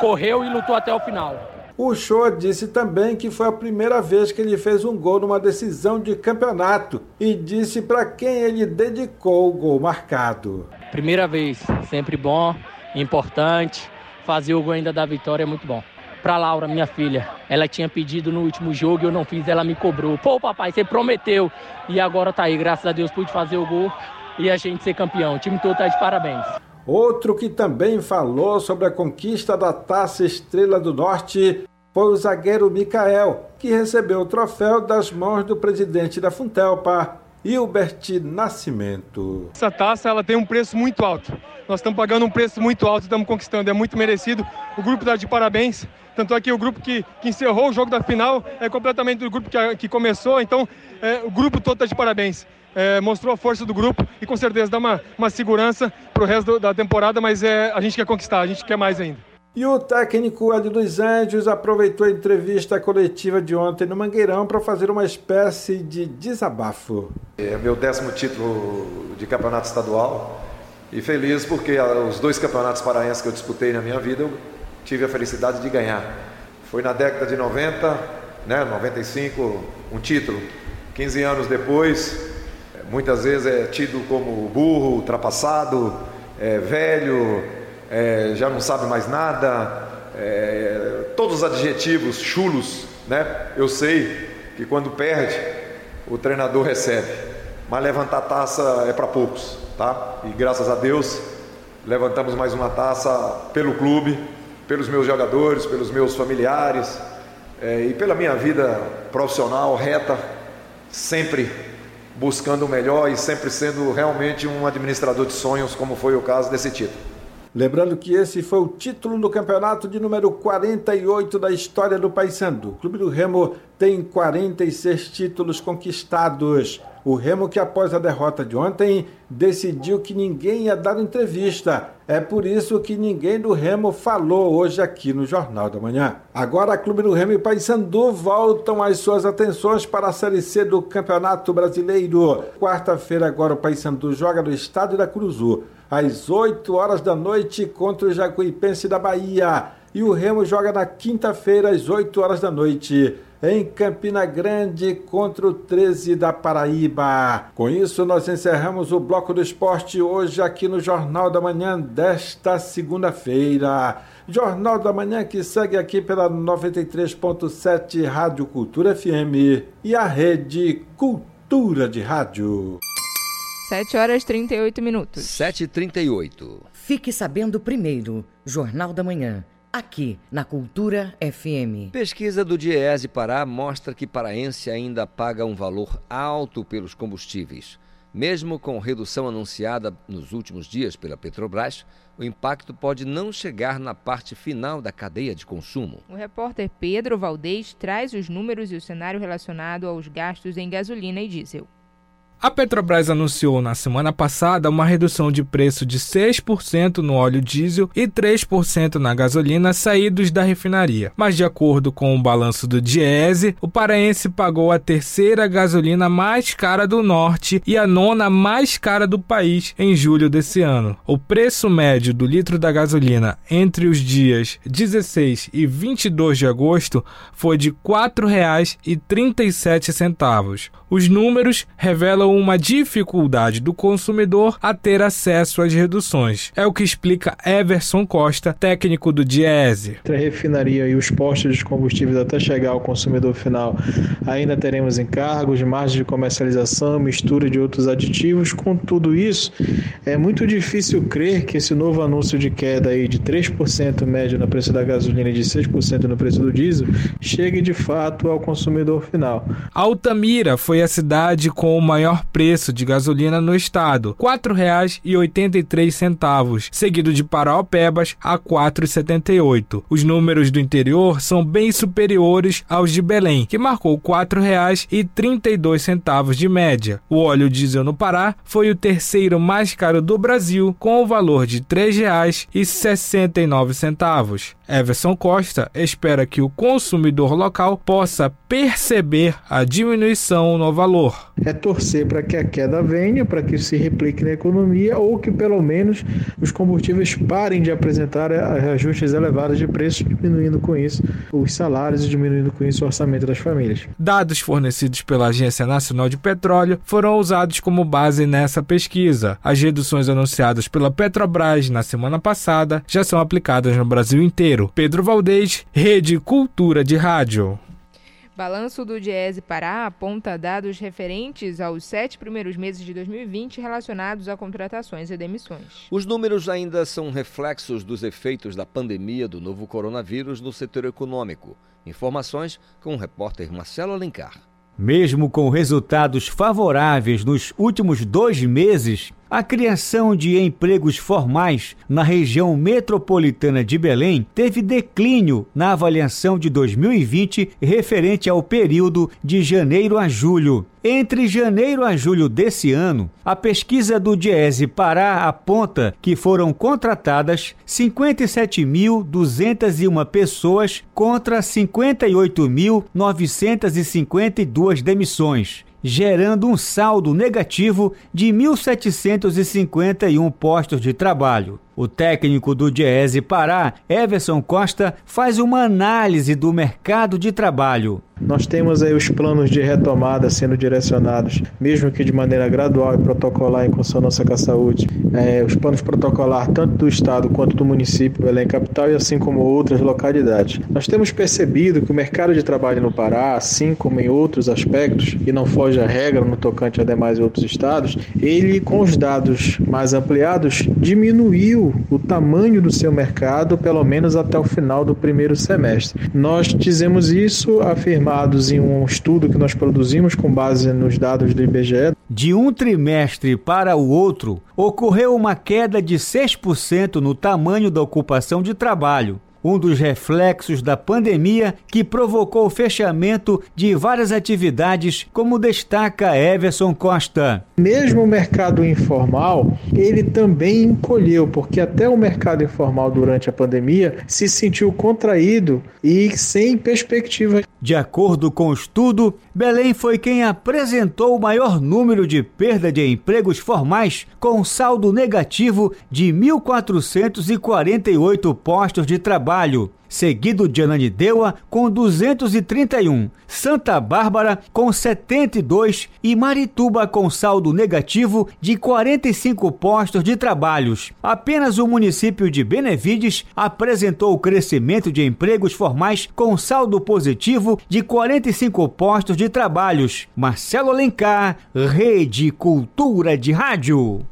correu e lutou até o final. O Show disse também que foi a primeira vez que ele fez um gol numa decisão de campeonato e disse para quem ele dedicou o gol marcado. Primeira vez, sempre bom, importante. Fazer o gol ainda da vitória é muito bom. Pra Laura, minha filha, ela tinha pedido no último jogo e eu não fiz, ela me cobrou. Pô, papai, você prometeu. E agora tá aí, graças a Deus pude fazer o gol e a gente ser campeão. O time todo tá de parabéns. Outro que também falou sobre a conquista da Taça Estrela do Norte foi o zagueiro Mikael, que recebeu o troféu das mãos do presidente da Funtelpa, Hilbert Nascimento. Essa taça ela tem um preço muito alto. Nós estamos pagando um preço muito alto, estamos conquistando, é muito merecido. O grupo está de parabéns. Tanto é o grupo que, que, encerrou o jogo da final é completamente do grupo que, que começou, então é, o grupo todo está de parabéns é, mostrou a força do grupo e com certeza dá uma, uma segurança para o resto da temporada, mas é, a gente quer conquistar, a gente quer mais ainda. E o técnico Hélio dos Anjos aproveitou a entrevista coletiva de ontem no Mangueirão para fazer uma espécie de desabafo. É meu décimo título de campeonato estadual e feliz porque os dois campeonatos paraenses que eu disputei na minha vida eu tive a felicidade de ganhar. Foi na década de 90, né, 95, um título. 15 anos depois, muitas vezes é tido como burro, ultrapassado, é, velho, é, já não sabe mais nada, é, todos os adjetivos chulos, né? Eu sei que quando perde, o treinador recebe, mas levantar taça é para poucos, tá? E graças a Deus levantamos mais uma taça pelo clube, pelos meus jogadores, pelos meus familiares é, e pela minha vida profissional reta, sempre buscando o melhor e sempre sendo realmente um administrador de sonhos, como foi o caso desse título. Lembrando que esse foi o título do campeonato de número 48 da história do Paysandu. O Clube do Remo tem 46 títulos conquistados. O Remo que após a derrota de ontem decidiu que ninguém ia dar entrevista. É por isso que ninguém do Remo falou hoje aqui no Jornal da Manhã. Agora, Clube do Remo e Paysandu voltam as suas atenções para a Série C do Campeonato Brasileiro. Quarta-feira agora o Paysandu joga no Estádio da Cruzu às 8 horas da noite contra o Jacuipense da Bahia. E o Remo joga na quinta-feira às 8 horas da noite em Campina Grande contra o 13 da Paraíba. Com isso, nós encerramos o Bloco do Esporte hoje aqui no Jornal da Manhã desta segunda-feira. Jornal da Manhã que segue aqui pela 93.7 Rádio Cultura FM e a Rede Cultura de Rádio. 7 horas 38 minutos. 7h38. Fique sabendo primeiro, Jornal da Manhã, aqui na Cultura FM. Pesquisa do Diese Pará mostra que paraense ainda paga um valor alto pelos combustíveis. Mesmo com redução anunciada nos últimos dias pela Petrobras, o impacto pode não chegar na parte final da cadeia de consumo. O repórter Pedro Valdez traz os números e o cenário relacionado aos gastos em gasolina e diesel. A Petrobras anunciou na semana passada uma redução de preço de 6% no óleo diesel e 3% na gasolina saídos da refinaria. Mas, de acordo com o balanço do Diese, o paraense pagou a terceira gasolina mais cara do norte e a nona mais cara do país em julho desse ano. O preço médio do litro da gasolina entre os dias 16 e 22 de agosto foi de R$ 4,37. Os números revelam uma dificuldade do consumidor a ter acesso às reduções. É o que explica Everson Costa, técnico do Diese. Entre a refinaria e os postos de combustíveis até chegar ao consumidor final, ainda teremos encargos, margem de comercialização, mistura de outros aditivos. Com tudo isso, é muito difícil crer que esse novo anúncio de queda aí de 3% médio no preço da gasolina e de 6% no preço do diesel chegue de fato ao consumidor final. Altamira foi a cidade com o maior preço de gasolina no estado, R$ 4,83, seguido de Paraupebas a R$ 4,78. Os números do interior são bem superiores aos de Belém, que marcou R$ 4,32 de média. O óleo diesel no Pará foi o terceiro mais caro do Brasil, com o valor de R$ 3,69. Everson Costa espera que o consumidor local possa perceber a diminuição no valor. É torcer para que a queda venha, para que se replique na economia ou que pelo menos os combustíveis parem de apresentar ajustes elevados de preço, diminuindo com isso os salários e diminuindo com isso o orçamento das famílias. Dados fornecidos pela Agência Nacional de Petróleo foram usados como base nessa pesquisa. As reduções anunciadas pela Petrobras na semana passada já são aplicadas no Brasil inteiro. Pedro Valdez, Rede Cultura de Rádio. Balanço do Diese Pará aponta dados referentes aos sete primeiros meses de 2020 relacionados a contratações e demissões. Os números ainda são reflexos dos efeitos da pandemia do novo coronavírus no setor econômico. Informações com o repórter Marcelo Alencar. Mesmo com resultados favoráveis nos últimos dois meses, a criação de empregos formais na região metropolitana de Belém teve declínio na avaliação de 2020 referente ao período de janeiro a julho. Entre janeiro a julho desse ano, a pesquisa do Diese Pará aponta que foram contratadas 57.201 pessoas contra 58.952 demissões gerando um saldo negativo de 1.751 postos de trabalho. O técnico do Diese Pará, Everson Costa, faz uma análise do mercado de trabalho. Nós temos aí os planos de retomada sendo direcionados, mesmo que de maneira gradual e protocolar em consonância com a saúde, é, os planos protocolar tanto do Estado quanto do município Belém Capital e assim como outras localidades. Nós temos percebido que o mercado de trabalho no Pará, assim como em outros aspectos, e não foge à regra no tocante a demais outros estados, ele, com os dados mais ampliados, diminuiu o tamanho do seu mercado, pelo menos até o final do primeiro semestre. Nós dizemos isso afirmados em um estudo que nós produzimos com base nos dados do IBGE. De um trimestre para o outro, ocorreu uma queda de 6% no tamanho da ocupação de trabalho um dos reflexos da pandemia que provocou o fechamento de várias atividades, como destaca Everson Costa. Mesmo o mercado informal, ele também encolheu, porque até o mercado informal durante a pandemia se sentiu contraído e sem perspectiva. De acordo com o estudo, Belém foi quem apresentou o maior número de perda de empregos formais, com saldo negativo de 1.448 postos de trabalho seguido de Ananindeua com 231, Santa Bárbara com 72 e Marituba com saldo negativo de 45 postos de trabalhos. Apenas o município de Benevides apresentou o crescimento de empregos formais com saldo positivo de 45 postos de trabalhos. Marcelo Alencar, Rede Cultura de Rádio.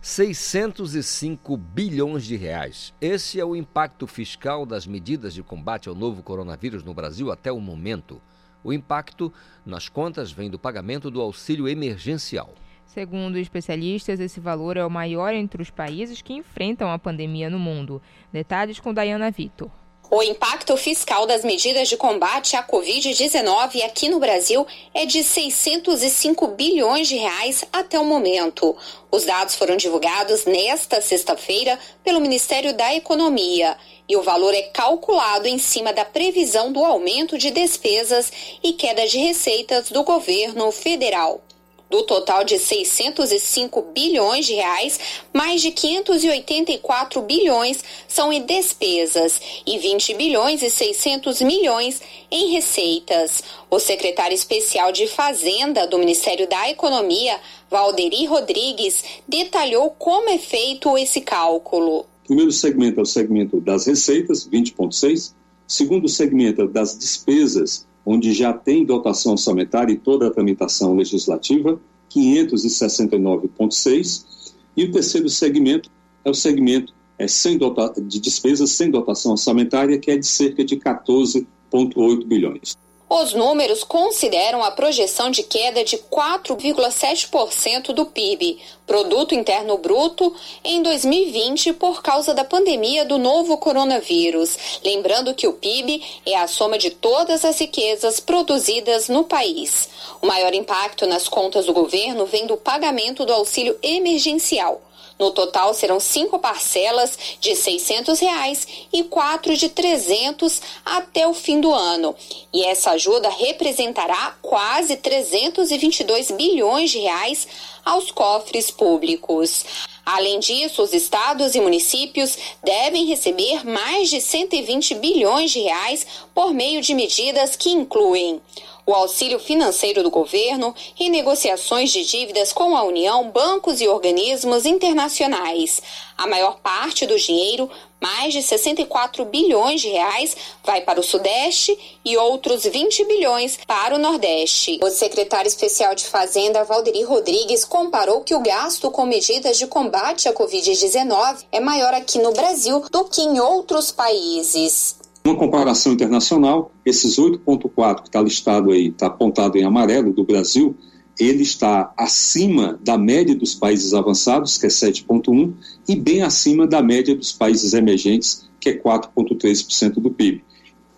605 bilhões de reais. Esse é o impacto fiscal das medidas de combate ao novo coronavírus no Brasil até o momento. O impacto nas contas vem do pagamento do auxílio emergencial. Segundo especialistas, esse valor é o maior entre os países que enfrentam a pandemia no mundo. Detalhes com Dayana Vitor. O impacto fiscal das medidas de combate à Covid-19 aqui no Brasil é de 605 bilhões de reais até o momento. Os dados foram divulgados nesta sexta-feira pelo Ministério da Economia e o valor é calculado em cima da previsão do aumento de despesas e queda de receitas do governo federal. Do total de 605 bilhões de reais, mais de 584 bilhões são em despesas e 20 bilhões e 600 milhões em receitas. O secretário especial de Fazenda do Ministério da Economia, Valderi Rodrigues, detalhou como é feito esse cálculo. O primeiro segmento é o segmento das receitas, 20,6. Segundo segmento é das despesas, onde já tem dotação orçamentária e toda a tramitação legislativa, 569,6. E o terceiro segmento é o segmento é, sem dota, de despesas sem dotação orçamentária, que é de cerca de 14,8 bilhões. Os números consideram a projeção de queda de 4,7% do PIB, Produto Interno Bruto, em 2020 por causa da pandemia do novo coronavírus. Lembrando que o PIB é a soma de todas as riquezas produzidas no país. O maior impacto nas contas do governo vem do pagamento do auxílio emergencial No total, serão cinco parcelas de 600 reais e quatro de 300 até o fim do ano. E essa ajuda representará quase 322 bilhões de reais aos cofres públicos. Além disso, os estados e municípios devem receber mais de 120 bilhões de reais por meio de medidas que incluem o auxílio financeiro do governo, renegociações de dívidas com a União, bancos e organismos internacionais. A maior parte do dinheiro, mais de 64 bilhões de reais, vai para o Sudeste e outros 20 bilhões para o Nordeste. O secretário especial de Fazenda, Valderi Rodrigues, comparou que o gasto com medidas de combate à Covid-19 é maior aqui no Brasil do que em outros países. Uma comparação internacional, esses 8,4 que está listado aí, está apontado em amarelo do Brasil, ele está acima da média dos países avançados, que é 7,1, e bem acima da média dos países emergentes, que é 4,3% do PIB.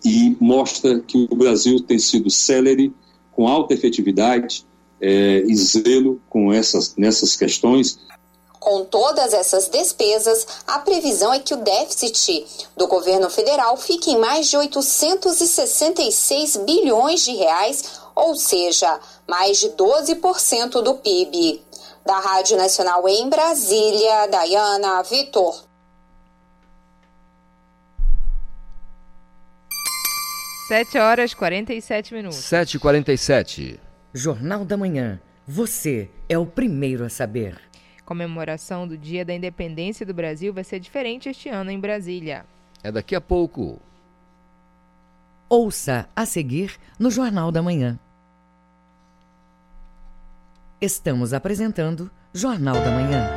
E mostra que o Brasil tem sido célere, com alta efetividade é, e zelo com essas, nessas questões, com todas essas despesas, a previsão é que o déficit do governo federal fique em mais de 866 bilhões de reais, ou seja, mais de 12% do PIB. Da Rádio Nacional em Brasília, Dayana Vitor. Sete horas 47 minutos. 7h47. Jornal da Manhã. Você é o primeiro a saber comemoração do Dia da Independência do Brasil vai ser diferente este ano em Brasília. É daqui a pouco. Ouça a seguir no Jornal da Manhã. Estamos apresentando Jornal da Manhã.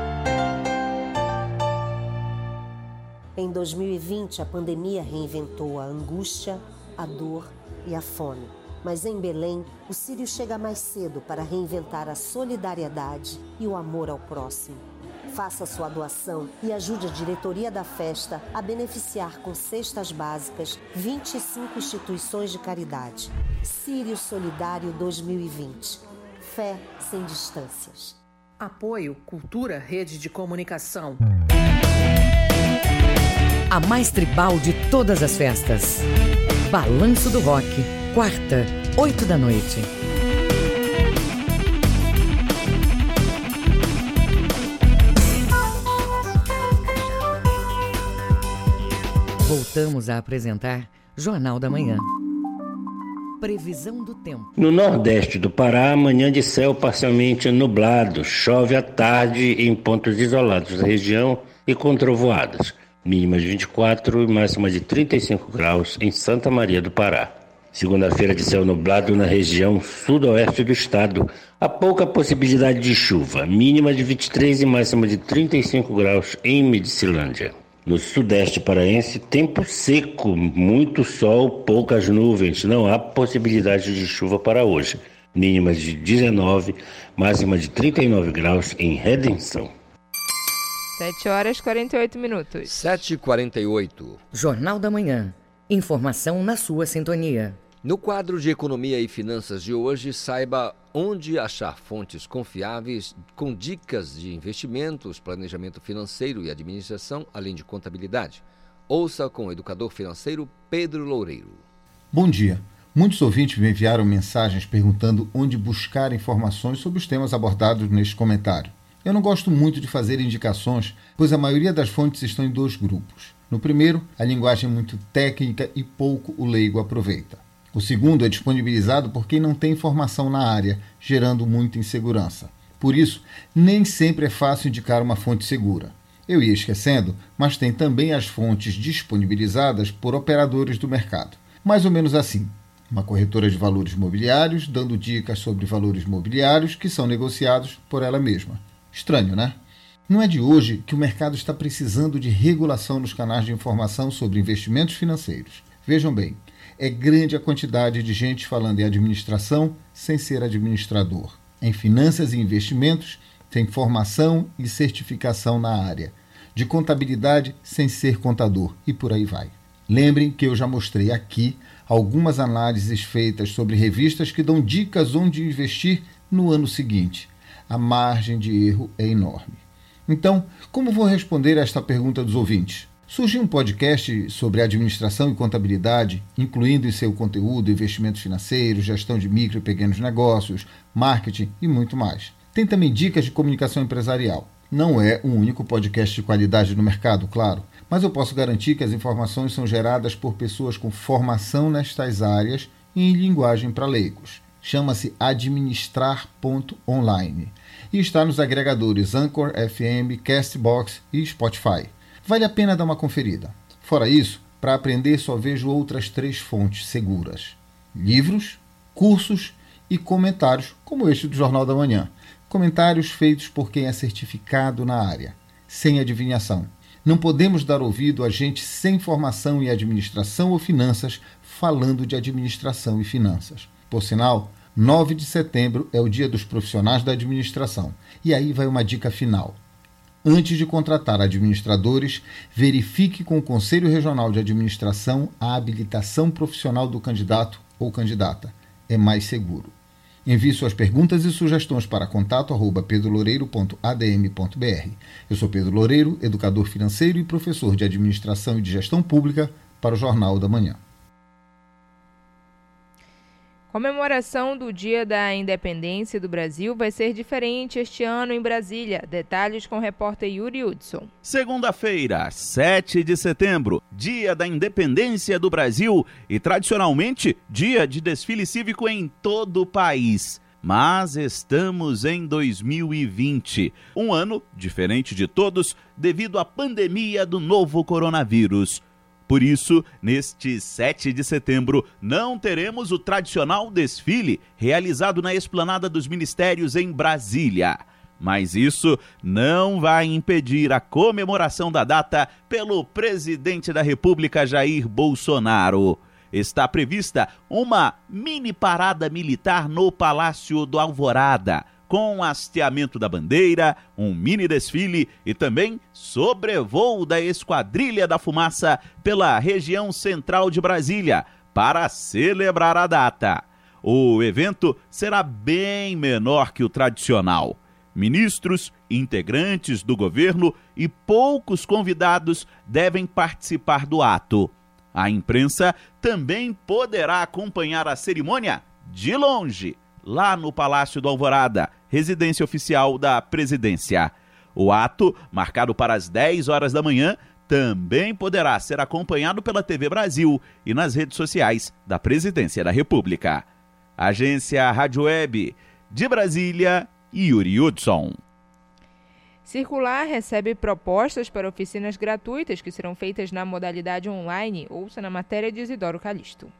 Em 2020, a pandemia reinventou a angústia, a dor e a fome mas em Belém, o Sírio chega mais cedo para reinventar a solidariedade e o amor ao próximo. Faça sua doação e ajude a diretoria da festa a beneficiar com cestas básicas 25 instituições de caridade. Sírio Solidário 2020. Fé sem distâncias. Apoio Cultura Rede de Comunicação. A mais tribal de todas as festas. Balanço do Rock quarta, oito da noite. Voltamos a apresentar Jornal da Manhã. Previsão do tempo. No nordeste do Pará, amanhã de céu parcialmente nublado. Chove à tarde em pontos isolados da região e com trovoadas. Mínimas de 24 e máxima de 35 graus em Santa Maria do Pará. Segunda-feira de céu nublado na região sudoeste do estado. Há pouca possibilidade de chuva, mínima de 23 e máxima de 35 graus em Medicilândia. No sudeste paraense, tempo seco, muito sol, poucas nuvens. Não há possibilidade de chuva para hoje. Mínimas de 19, máxima de 39 graus em Redenção. 7 horas 48 minutos. 7h48. Jornal da Manhã. Informação na sua sintonia. No quadro de Economia e Finanças de hoje, saiba onde achar fontes confiáveis com dicas de investimentos, planejamento financeiro e administração, além de contabilidade. Ouça com o educador financeiro Pedro Loureiro. Bom dia. Muitos ouvintes me enviaram mensagens perguntando onde buscar informações sobre os temas abordados neste comentário. Eu não gosto muito de fazer indicações, pois a maioria das fontes estão em dois grupos. No primeiro, a linguagem é muito técnica e pouco o leigo aproveita. O segundo é disponibilizado por quem não tem informação na área, gerando muita insegurança. Por isso, nem sempre é fácil indicar uma fonte segura. Eu ia esquecendo, mas tem também as fontes disponibilizadas por operadores do mercado. Mais ou menos assim: uma corretora de valores mobiliários dando dicas sobre valores mobiliários que são negociados por ela mesma. Estranho, né? Não é de hoje que o mercado está precisando de regulação nos canais de informação sobre investimentos financeiros. Vejam bem, é grande a quantidade de gente falando em administração sem ser administrador. Em finanças e investimentos, tem formação e certificação na área. De contabilidade, sem ser contador, e por aí vai. Lembrem que eu já mostrei aqui algumas análises feitas sobre revistas que dão dicas onde investir no ano seguinte. A margem de erro é enorme. Então, como vou responder a esta pergunta dos ouvintes? Surgiu um podcast sobre administração e contabilidade, incluindo em seu conteúdo investimentos financeiros, gestão de micro e pequenos negócios, marketing e muito mais. Tem também dicas de comunicação empresarial. Não é um único podcast de qualidade no mercado, claro, mas eu posso garantir que as informações são geradas por pessoas com formação nestas áreas e em linguagem para leigos. Chama-se administrar.online e está nos agregadores Anchor, FM, Castbox e Spotify. Vale a pena dar uma conferida. Fora isso, para aprender só vejo outras três fontes seguras: livros, cursos e comentários, como este do Jornal da Manhã. Comentários feitos por quem é certificado na área, sem adivinhação. Não podemos dar ouvido a gente sem formação em administração ou finanças falando de administração e finanças. Por sinal, 9 de setembro é o dia dos profissionais da administração. E aí vai uma dica final. Antes de contratar administradores, verifique com o Conselho Regional de Administração a habilitação profissional do candidato ou candidata. É mais seguro. Envie suas perguntas e sugestões para contato@pedroloureiro.adm.br. Eu sou Pedro Loureiro, educador financeiro e professor de Administração e de Gestão Pública para o Jornal da Manhã. Comemoração do Dia da Independência do Brasil vai ser diferente este ano em Brasília. Detalhes com o repórter Yuri Hudson. Segunda-feira, 7 de setembro, Dia da Independência do Brasil e tradicionalmente dia de desfile cívico em todo o país. Mas estamos em 2020, um ano diferente de todos devido à pandemia do novo coronavírus. Por isso, neste 7 de setembro, não teremos o tradicional desfile realizado na esplanada dos ministérios em Brasília. Mas isso não vai impedir a comemoração da data pelo presidente da República Jair Bolsonaro. Está prevista uma mini parada militar no Palácio do Alvorada com hasteamento da bandeira, um mini desfile e também sobrevoo da Esquadrilha da Fumaça pela região central de Brasília para celebrar a data. O evento será bem menor que o tradicional. Ministros, integrantes do governo e poucos convidados devem participar do ato. A imprensa também poderá acompanhar a cerimônia de longe lá no Palácio do Alvorada, residência oficial da presidência. O ato, marcado para as 10 horas da manhã, também poderá ser acompanhado pela TV Brasil e nas redes sociais da Presidência da República. Agência Rádio Web de Brasília, Yuri Hudson. Circular recebe propostas para oficinas gratuitas que serão feitas na modalidade online. Ouça na matéria de Isidoro Calixto.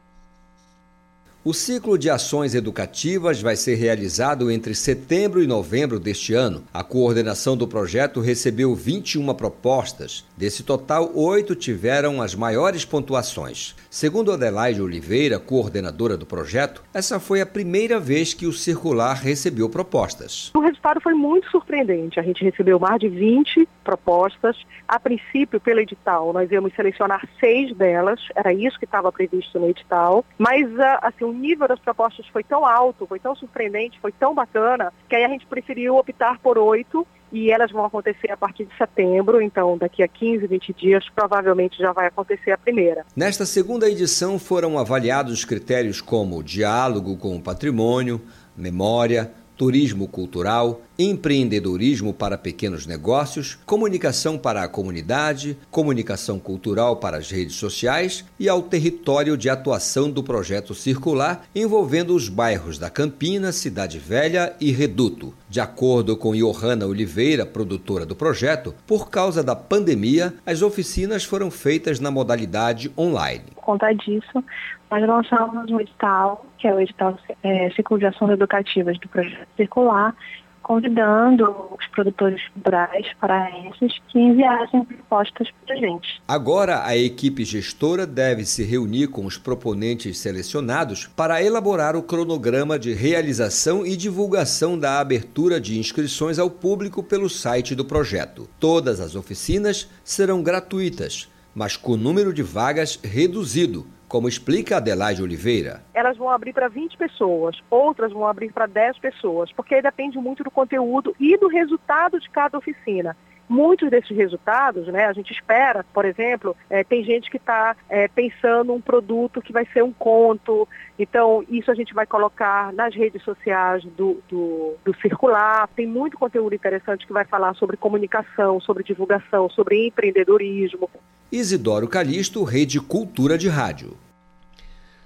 O ciclo de ações educativas vai ser realizado entre setembro e novembro deste ano. A coordenação do projeto recebeu 21 propostas. Desse total, oito tiveram as maiores pontuações. Segundo Adelaide Oliveira, coordenadora do projeto, essa foi a primeira vez que o circular recebeu propostas. O resultado foi muito surpreendente. A gente recebeu mais de 20 propostas. A princípio, pelo edital, nós íamos selecionar seis delas. Era isso que estava previsto no edital. Mas, ah, assim, nível das propostas foi tão alto, foi tão surpreendente, foi tão bacana, que aí a gente preferiu optar por oito e elas vão acontecer a partir de setembro, então daqui a 15, 20 dias provavelmente já vai acontecer a primeira. Nesta segunda edição foram avaliados critérios como diálogo com o patrimônio, memória, turismo cultural, empreendedorismo para pequenos negócios, comunicação para a comunidade, comunicação cultural para as redes sociais e ao território de atuação do projeto circular envolvendo os bairros da Campina, Cidade Velha e Reduto. De acordo com Johanna Oliveira, produtora do projeto, por causa da pandemia, as oficinas foram feitas na modalidade online. Por conta disso, nós lançamos um edital, que é o edital é, Ciclo de Ações Educativas do Projeto Circular, convidando os produtores culturais paraenses que enviassem propostas para a gente. Agora, a equipe gestora deve se reunir com os proponentes selecionados para elaborar o cronograma de realização e divulgação da abertura de inscrições ao público pelo site do projeto. Todas as oficinas serão gratuitas, mas com número de vagas reduzido como explica Adelaide Oliveira. Elas vão abrir para 20 pessoas, outras vão abrir para 10 pessoas, porque depende muito do conteúdo e do resultado de cada oficina. muitos desses resultados, né, a gente espera, por exemplo, é, tem gente que está é, pensando um produto que vai ser um conto, então isso a gente vai colocar nas redes sociais do, do, do Circular, tem muito conteúdo interessante que vai falar sobre comunicação, sobre divulgação, sobre empreendedorismo. Isidoro Calixto, Rede Cultura de Rádio.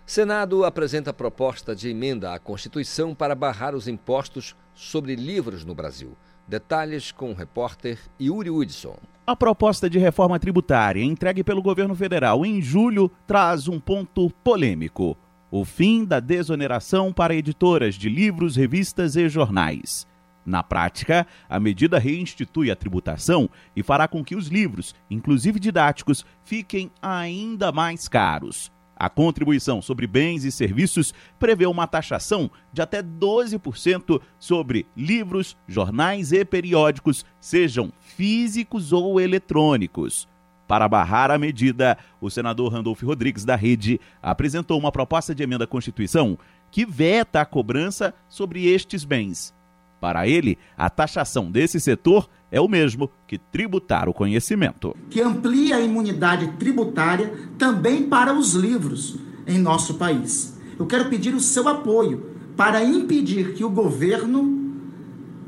Senado apresenta proposta de emenda à Constituição para barrar os impostos sobre livros no Brasil. Detalhes com o repórter Yuri Hudson. A proposta de reforma tributária entregue pelo governo federal em julho traz um ponto polêmico: o fim da desoneração para editoras de livros, revistas e jornais. Na prática, a medida reinstitui a tributação e fará com que os livros, inclusive didáticos, fiquem ainda mais caros. A contribuição sobre bens e serviços prevê uma taxação de até 12% sobre livros, jornais e periódicos, sejam físicos ou eletrônicos. Para barrar a medida, o senador Randolfo Rodrigues, da Rede, apresentou uma proposta de emenda à Constituição que veta a cobrança sobre estes bens. Para ele, a taxação desse setor é o mesmo que tributar o conhecimento. Que amplia a imunidade tributária também para os livros em nosso país. Eu quero pedir o seu apoio para impedir que o governo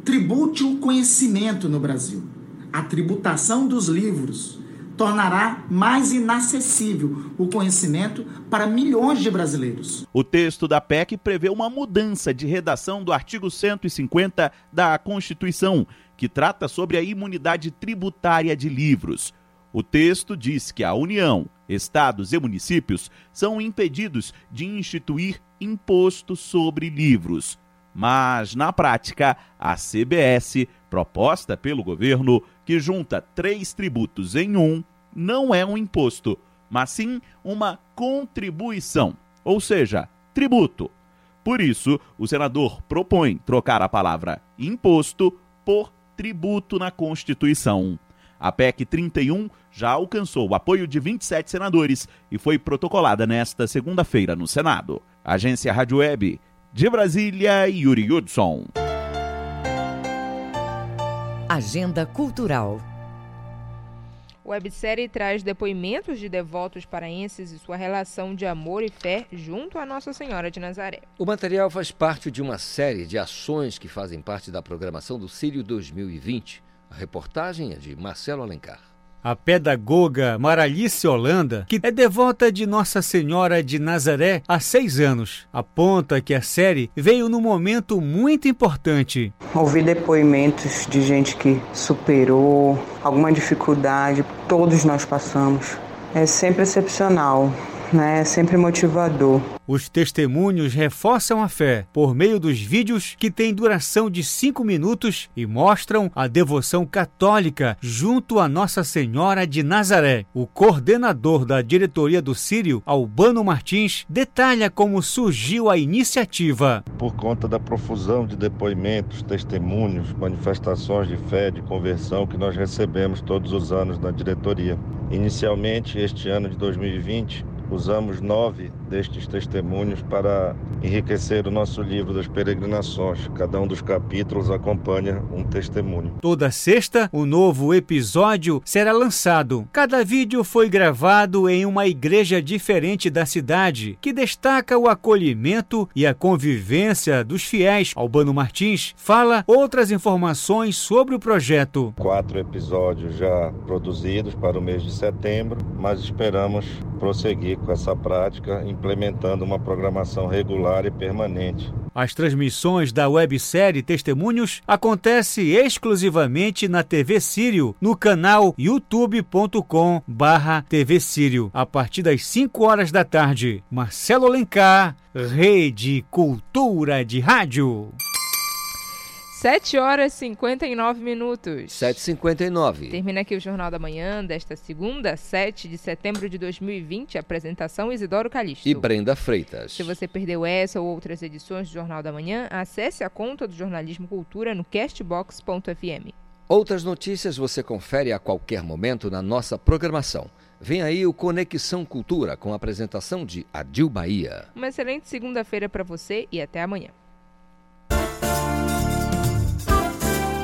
tribute o conhecimento no Brasil. A tributação dos livros tornará mais inacessível o conhecimento para milhões de brasileiros. O texto da PEC prevê uma mudança de redação do artigo 150 da Constituição, que trata sobre a imunidade tributária de livros. O texto diz que a União, estados e municípios são impedidos de instituir imposto sobre livros. Mas, na prática, a CBS, proposta pelo governo, que junta três tributos em um, não é um imposto, mas sim uma contribuição, ou seja, tributo. Por isso, o senador propõe trocar a palavra imposto por tributo na Constituição. A PEC 31 já alcançou o apoio de 27 senadores e foi protocolada nesta segunda-feira no Senado. Agência Rádio Web, de Brasília, Yuri Hudson. Agenda Cultural. Websérie traz depoimentos de devotos paraenses e sua relação de amor e fé junto a Nossa Senhora de Nazaré. O material faz parte de uma série de ações que fazem parte da programação do Sírio 2020. A reportagem é de Marcelo Alencar. A pedagoga Maralice Holanda, que é devota de Nossa Senhora de Nazaré há seis anos, aponta que a série veio num momento muito importante. Ouvi depoimentos de gente que superou alguma dificuldade, todos nós passamos. É sempre excepcional né? É sempre motivador. Os testemunhos reforçam a fé por meio dos vídeos que têm duração de cinco minutos e mostram a devoção católica junto a Nossa Senhora de Nazaré. O coordenador da diretoria do Sírio, Albano Martins, detalha como surgiu a iniciativa. Por conta da profusão de depoimentos, testemunhos, manifestações de fé, de conversão que nós recebemos todos os anos na diretoria. Inicialmente, este ano de 2020, Usamos nove destes testemunhos para enriquecer o nosso livro das peregrinações. Cada um dos capítulos acompanha um testemunho. Toda sexta, o um novo episódio será lançado. Cada vídeo foi gravado em uma igreja diferente da cidade, que destaca o acolhimento e a convivência dos fiéis. Albano Martins fala outras informações sobre o projeto. Quatro episódios já produzidos para o mês de setembro, mas esperamos prosseguir com essa prática, implementando uma programação regular e permanente. As transmissões da websérie Testemunhos acontecem exclusivamente na TV Sírio, no canal youtube.com barra TV Sírio, a partir das 5 horas da tarde. Marcelo Alencar, Rede Cultura de Rádio. 7 horas e 59 minutos. 7h59. Termina aqui o Jornal da Manhã desta segunda, 7 de setembro de 2020. Apresentação Isidoro Calixto. E Brenda Freitas. Se você perdeu essa ou outras edições do Jornal da Manhã, acesse a conta do Jornalismo Cultura no castbox.fm. Outras notícias você confere a qualquer momento na nossa programação. Vem aí o Conexão Cultura com a apresentação de Adil Bahia. Uma excelente segunda-feira para você e até amanhã.